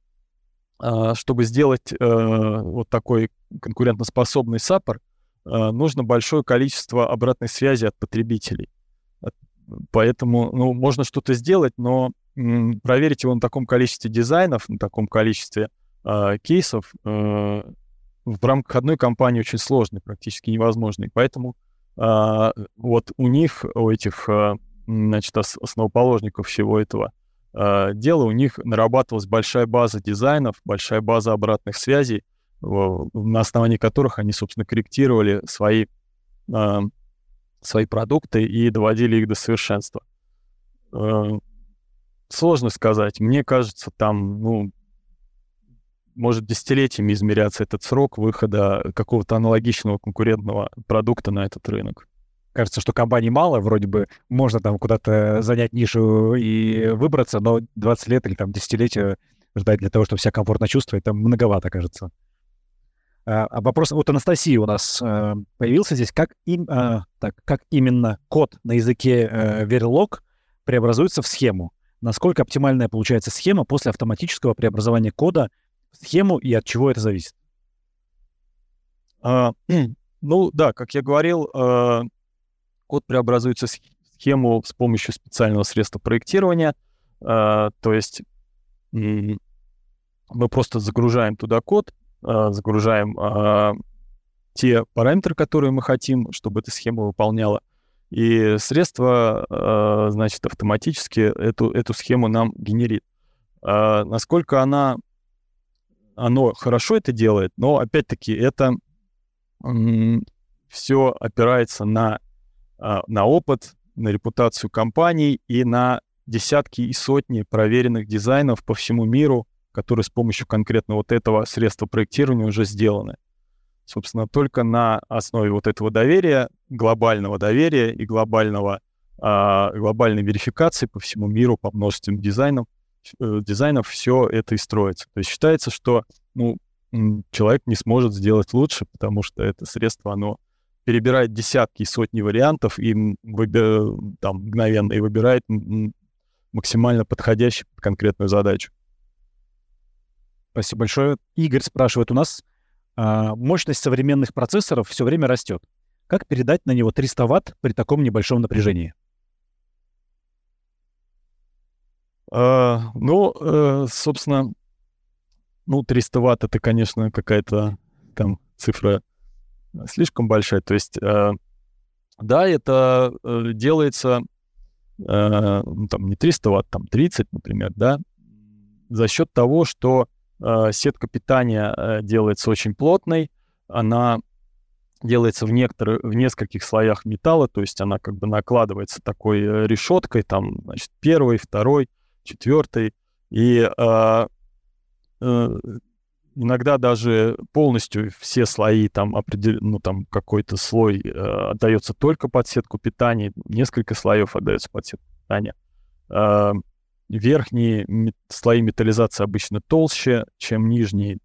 а, чтобы сделать а, вот такой конкурентоспособный саппор, а, нужно большое количество обратной связи от потребителей. Поэтому, ну, можно что-то сделать, но м, проверить его на таком количестве дизайнов, на таком количестве э, кейсов э, в рамках одной компании очень сложный, практически невозможный. Поэтому э, вот у них, у этих, э, значит, основоположников всего этого э, дела, у них нарабатывалась большая база дизайнов, большая база обратных связей, на основании которых они, собственно, корректировали свои, э, свои продукты и доводили их до совершенства. Э, сложно сказать. Мне кажется, там, ну, может десятилетиями измеряться этот срок выхода какого-то аналогичного конкурентного продукта на этот рынок. Кажется, что компаний мало, вроде бы можно там куда-то занять нишу и выбраться, но 20 лет или там десятилетия ждать для того, чтобы себя комфортно чувствовать, там многовато, кажется. А, а вопрос от Анастасии у нас а, появился здесь. Как, им, а, так, как именно код на языке а, Verilog преобразуется в схему? Насколько оптимальная получается схема после автоматического преобразования кода схему и от чего это зависит? А, ну да, как я говорил, а, код преобразуется в схему с помощью специального средства проектирования. А, то есть мы просто загружаем туда код, а, загружаем те параметры, которые мы хотим, чтобы эта схема выполняла. И средство, значит, автоматически эту, эту схему нам генерит. Насколько она оно хорошо это делает, но опять-таки это все опирается на, а, на опыт, на репутацию компаний и на десятки и сотни проверенных дизайнов по всему миру, которые с помощью конкретно вот этого средства проектирования уже сделаны. Собственно, только на основе вот этого доверия, глобального доверия и глобального, э, глобальной верификации по всему миру по множественным дизайнам, Э, дизайнов все это и строится. То есть считается, что ну, человек не сможет сделать лучше, потому что это средство, оно перебирает десятки и сотни вариантов и выби... там, мгновенно и выбирает максимально подходящий под конкретную задачу. Спасибо большое. Игорь спрашивает у нас, а, мощность современных процессоров все время растет. Как передать на него 300 ватт при таком небольшом напряжении? Ну, э, собственно, ну, 300 ватт — это, конечно, какая-то там цифра слишком большая. То есть, э, да, это э, делается, ну, там, не 300 ватт, там, 30, например, да, за счет того, что сетка питания делается очень плотной, она делается в, некоторых, в нескольких слоях металла, то есть она как бы накладывается такой решеткой, там, значит, первый, второй, четвертой. И э, э, иногда даже полностью все слои там определ... ну там какой-то слой э, отдается только под сетку питания, несколько слоев отдается под сетку питания. Э, верхние слои металлизации обычно толще, чем нижние.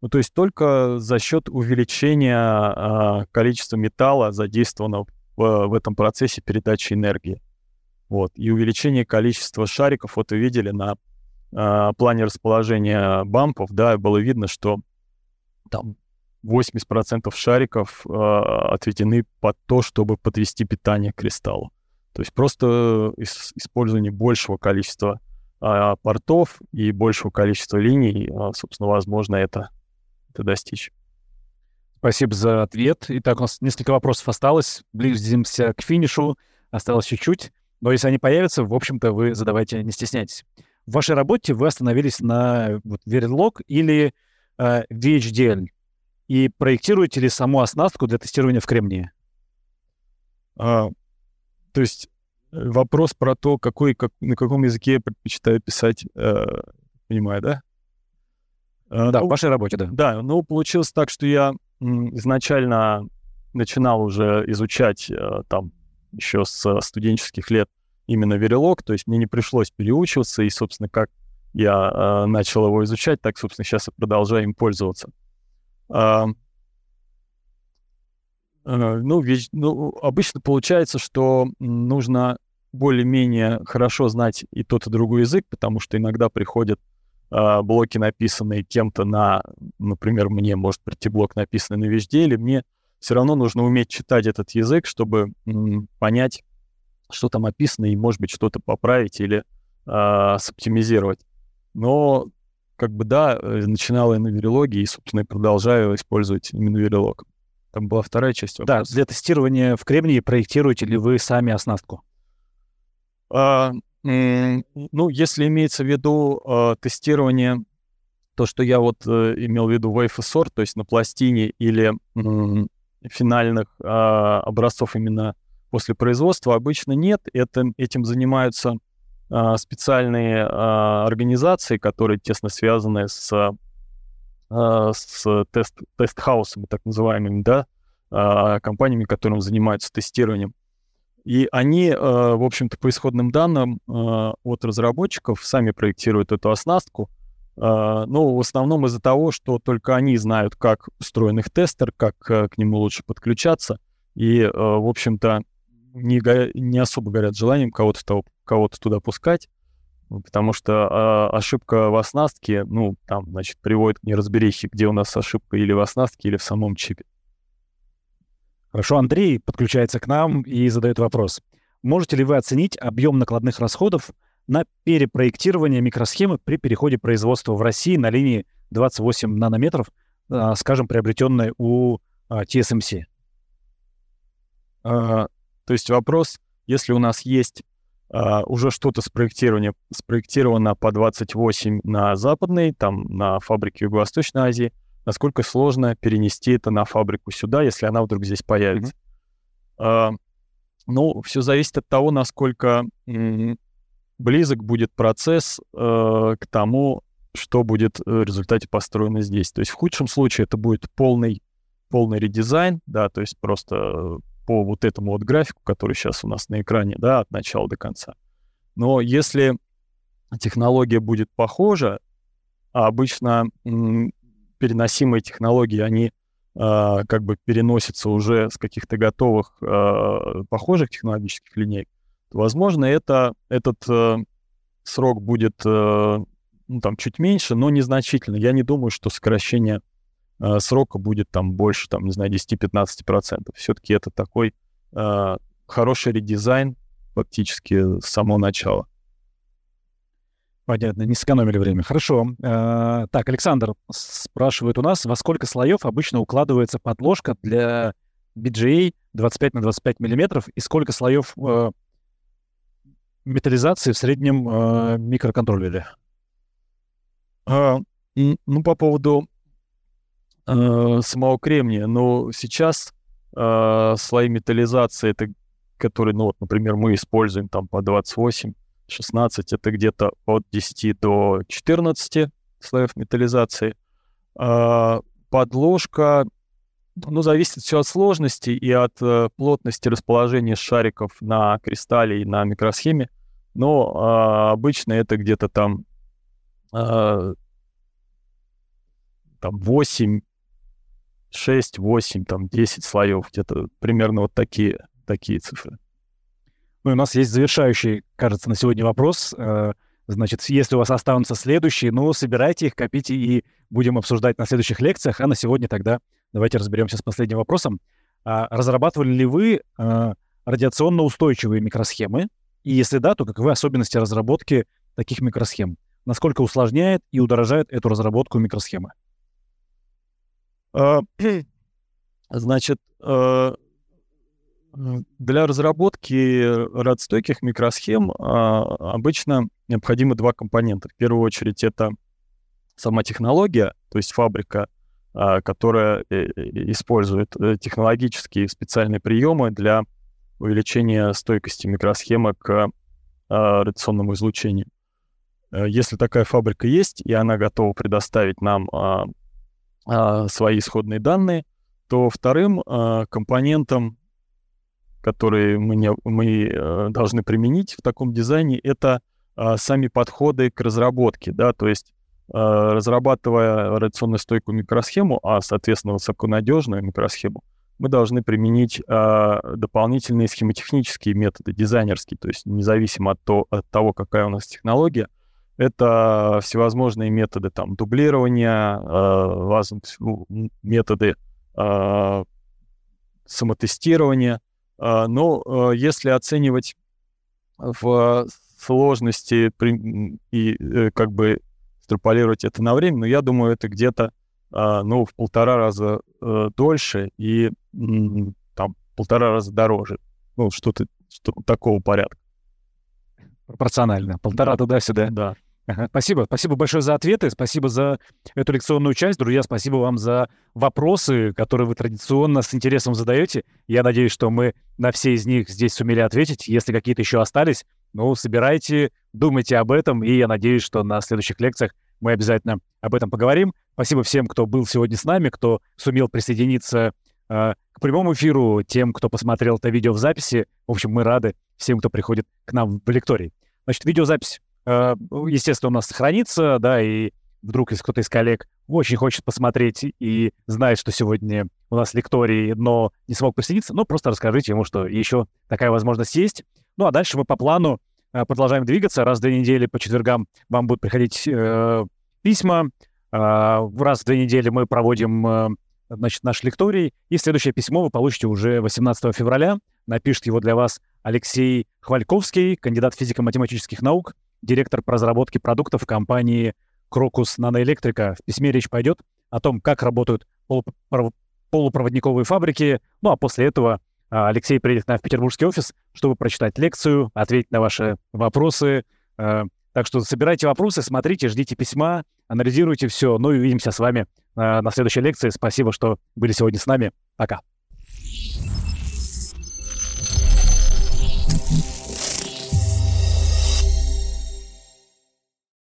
Ну, то есть только за счет увеличения э, количества металла, задействованного в, в этом процессе передачи энергии. Вот. И увеличение количества шариков, вот вы видели на э, плане расположения бампов, да, было видно, что там 80% шариков э, отведены под то, чтобы подвести питание к кристаллу. То есть просто использование большего количества а, портов и большего количества линий, а, собственно, возможно это, это достичь. Спасибо за ответ. Итак, у нас несколько вопросов осталось. Близимся к финишу. Осталось чуть-чуть. Но если они появятся, в общем-то, вы задавайте, не стесняйтесь. В вашей работе вы остановились на вот, Verilog или э, VHDL и проектируете ли саму оснастку для тестирования в Кремнии? А, то есть э, вопрос про то, какой, как, на каком языке я предпочитаю писать, э, понимаю, да? А, да, ну, в вашей работе, да. Да, ну, получилось так, что я изначально начинал уже изучать э, там еще с студенческих лет именно Verilog, то есть мне не пришлось переучиваться, и, собственно, как я э, начал его изучать, так, собственно, сейчас и продолжаю им пользоваться. Э, э, ну, ведь, ну, обычно получается, что нужно более-менее хорошо знать и тот, и другой язык, потому что иногда приходят э, блоки, написанные кем-то на, например, мне может прийти блок, написанный на везде, или мне все равно нужно уметь читать этот язык, чтобы м, понять, что там описано, и, может быть, что-то поправить или э, соптимизировать. Но, как бы, да, э, начинал я на верилоге и, собственно, продолжаю использовать именно верилог. Там была вторая часть вопроса. Да, для тестирования в Кремнии проектируете ли вы сами оснастку? А, ну, если имеется в виду а, тестирование, то, что я вот а, имел в виду Wave Sort, то есть на пластине или финальных а, образцов именно после производства, обычно нет. Это, этим занимаются а, специальные а, организации, которые тесно связаны с, а, с тест, тест-хаусами, так называемыми, да, а, компаниями, которым занимаются тестированием. И они, а, в общем-то, по исходным данным а, от разработчиков сами проектируют эту оснастку. А, ну, в основном из-за того, что только они знают, как устроен их тестер, как а, к нему лучше подключаться. И, а, в общем-то, не, не особо горят желанием кого-то кого-то туда пускать, потому что э, ошибка в оснастке, ну, там, значит, приводит к неразберихе, где у нас ошибка или в оснастке, или в самом чипе. Хорошо, Андрей подключается к нам и задает вопрос. Можете ли вы оценить объем накладных расходов на перепроектирование микросхемы при переходе производства в России на линии 28 нанометров, э, скажем, приобретенной у э, TSMC? То есть вопрос, если у нас есть Uh, уже что-то спроектировано, спроектировано по 28 на западной, там на фабрике Юго-Восточной Азии, насколько сложно перенести это на фабрику сюда, если она вдруг здесь появится. Mm-hmm. Uh, ну, все зависит от того, насколько м- близок будет процесс uh, к тому, что будет в результате построено здесь. То есть в худшем случае это будет полный, полный редизайн, да, то есть просто по вот этому вот графику, который сейчас у нас на экране, да, от начала до конца. Но если технология будет похожа, а обычно м, переносимые технологии, они э, как бы переносятся уже с каких-то готовых э, похожих технологических линей, возможно, это, этот э, срок будет э, ну, там чуть меньше, но незначительно. Я не думаю, что сокращение э, срока будет там больше, там, не знаю, 10-15%. Все-таки это такой э, хороший редизайн фактически с самого начала. Понятно, не сэкономили время. Хорошо. Э, так, Александр спрашивает у нас, во сколько слоев обычно укладывается подложка для BGA 25 на 25 миллиметров и сколько слоев э, металлизации в среднем э, микроконтроллере? А, ну, по поводу э, самого кремния. Но сейчас э, слои металлизации, это, которые, ну вот, например, мы используем там по 28, 16, это где-то от 10 до 14 слоев металлизации. Э, подложка, ну, зависит все от сложности и от э, плотности расположения шариков на кристалле и на микросхеме. Но э, обычно это где-то там, э, там 8 6, 8, там 10 слоев, где-то примерно вот такие, такие цифры. Ну, у нас есть завершающий, кажется, на сегодня вопрос. Э, значит, если у вас останутся следующие, ну, собирайте их, копите и будем обсуждать на следующих лекциях. А на сегодня тогда давайте разберемся с последним вопросом. А разрабатывали ли вы э, радиационно устойчивые микросхемы? И если да, то каковы особенности разработки таких микросхем? Насколько усложняет и удорожает эту разработку микросхемы? А, значит, а, для разработки радстойких микросхем а, обычно необходимы два компонента. В первую очередь это сама технология, то есть фабрика, которая э, э, использует э, технологические специальные приемы для увеличения стойкости микросхемы к радиационному излучению. Если такая фабрика есть, и она готова предоставить нам свои исходные данные, то вторым компонентом которые мы, не, мы должны применить в таком дизайне, это сами подходы к разработке, да, то есть разрабатывая радиационно стойкую микросхему, а, соответственно, высоконадежную микросхему, мы должны применить э, дополнительные схемотехнические методы, дизайнерские, то есть независимо от, то, от того, какая у нас технология, это всевозможные методы там дублирования, э, методы э, самотестирования, а, но а, если оценивать в сложности и э, как бы экстраполировать это на время, ну, я думаю, это где-то, а, ну, в полтора раза э, дольше и там полтора раза дороже. Ну, что-то что такого порядка. Пропорционально. Полтора туда-сюда. Да. Ага, спасибо. Спасибо большое за ответы. Спасибо за эту лекционную часть. Друзья, спасибо вам за вопросы, которые вы традиционно с интересом задаете. Я надеюсь, что мы на все из них здесь сумели ответить. Если какие-то еще остались, ну, собирайте, думайте об этом. И я надеюсь, что на следующих лекциях мы обязательно об этом поговорим. Спасибо всем, кто был сегодня с нами, кто сумел присоединиться э, к прямому эфиру, тем, кто посмотрел это видео в записи. В общем, мы рады всем, кто приходит к нам в лекторий. Значит, видеозапись Э, естественно, у нас сохранится, да, и вдруг если кто-то из коллег очень хочет посмотреть и знает, что сегодня у нас лекторий, но не смог присоединиться, ну, просто расскажите ему, что еще такая возможность есть. Ну, а дальше мы по плану продолжаем двигаться. Раз в две недели по четвергам вам будут приходить э, письма. Э, раз в две недели мы проводим э, значит, наш лекторий. И следующее письмо вы получите уже 18 февраля. Напишет его для вас Алексей Хвальковский, кандидат физико-математических наук, директор по разработке продуктов компании Крокус Наноэлектрика. В письме речь пойдет о том, как работают полупроводниковые фабрики. Ну а после этого Алексей приедет на в петербургский офис, чтобы прочитать лекцию, ответить на ваши вопросы. А, так что собирайте вопросы, смотрите, ждите письма, анализируйте все. Ну и увидимся с вами а, на следующей лекции. Спасибо, что были сегодня с нами. Пока.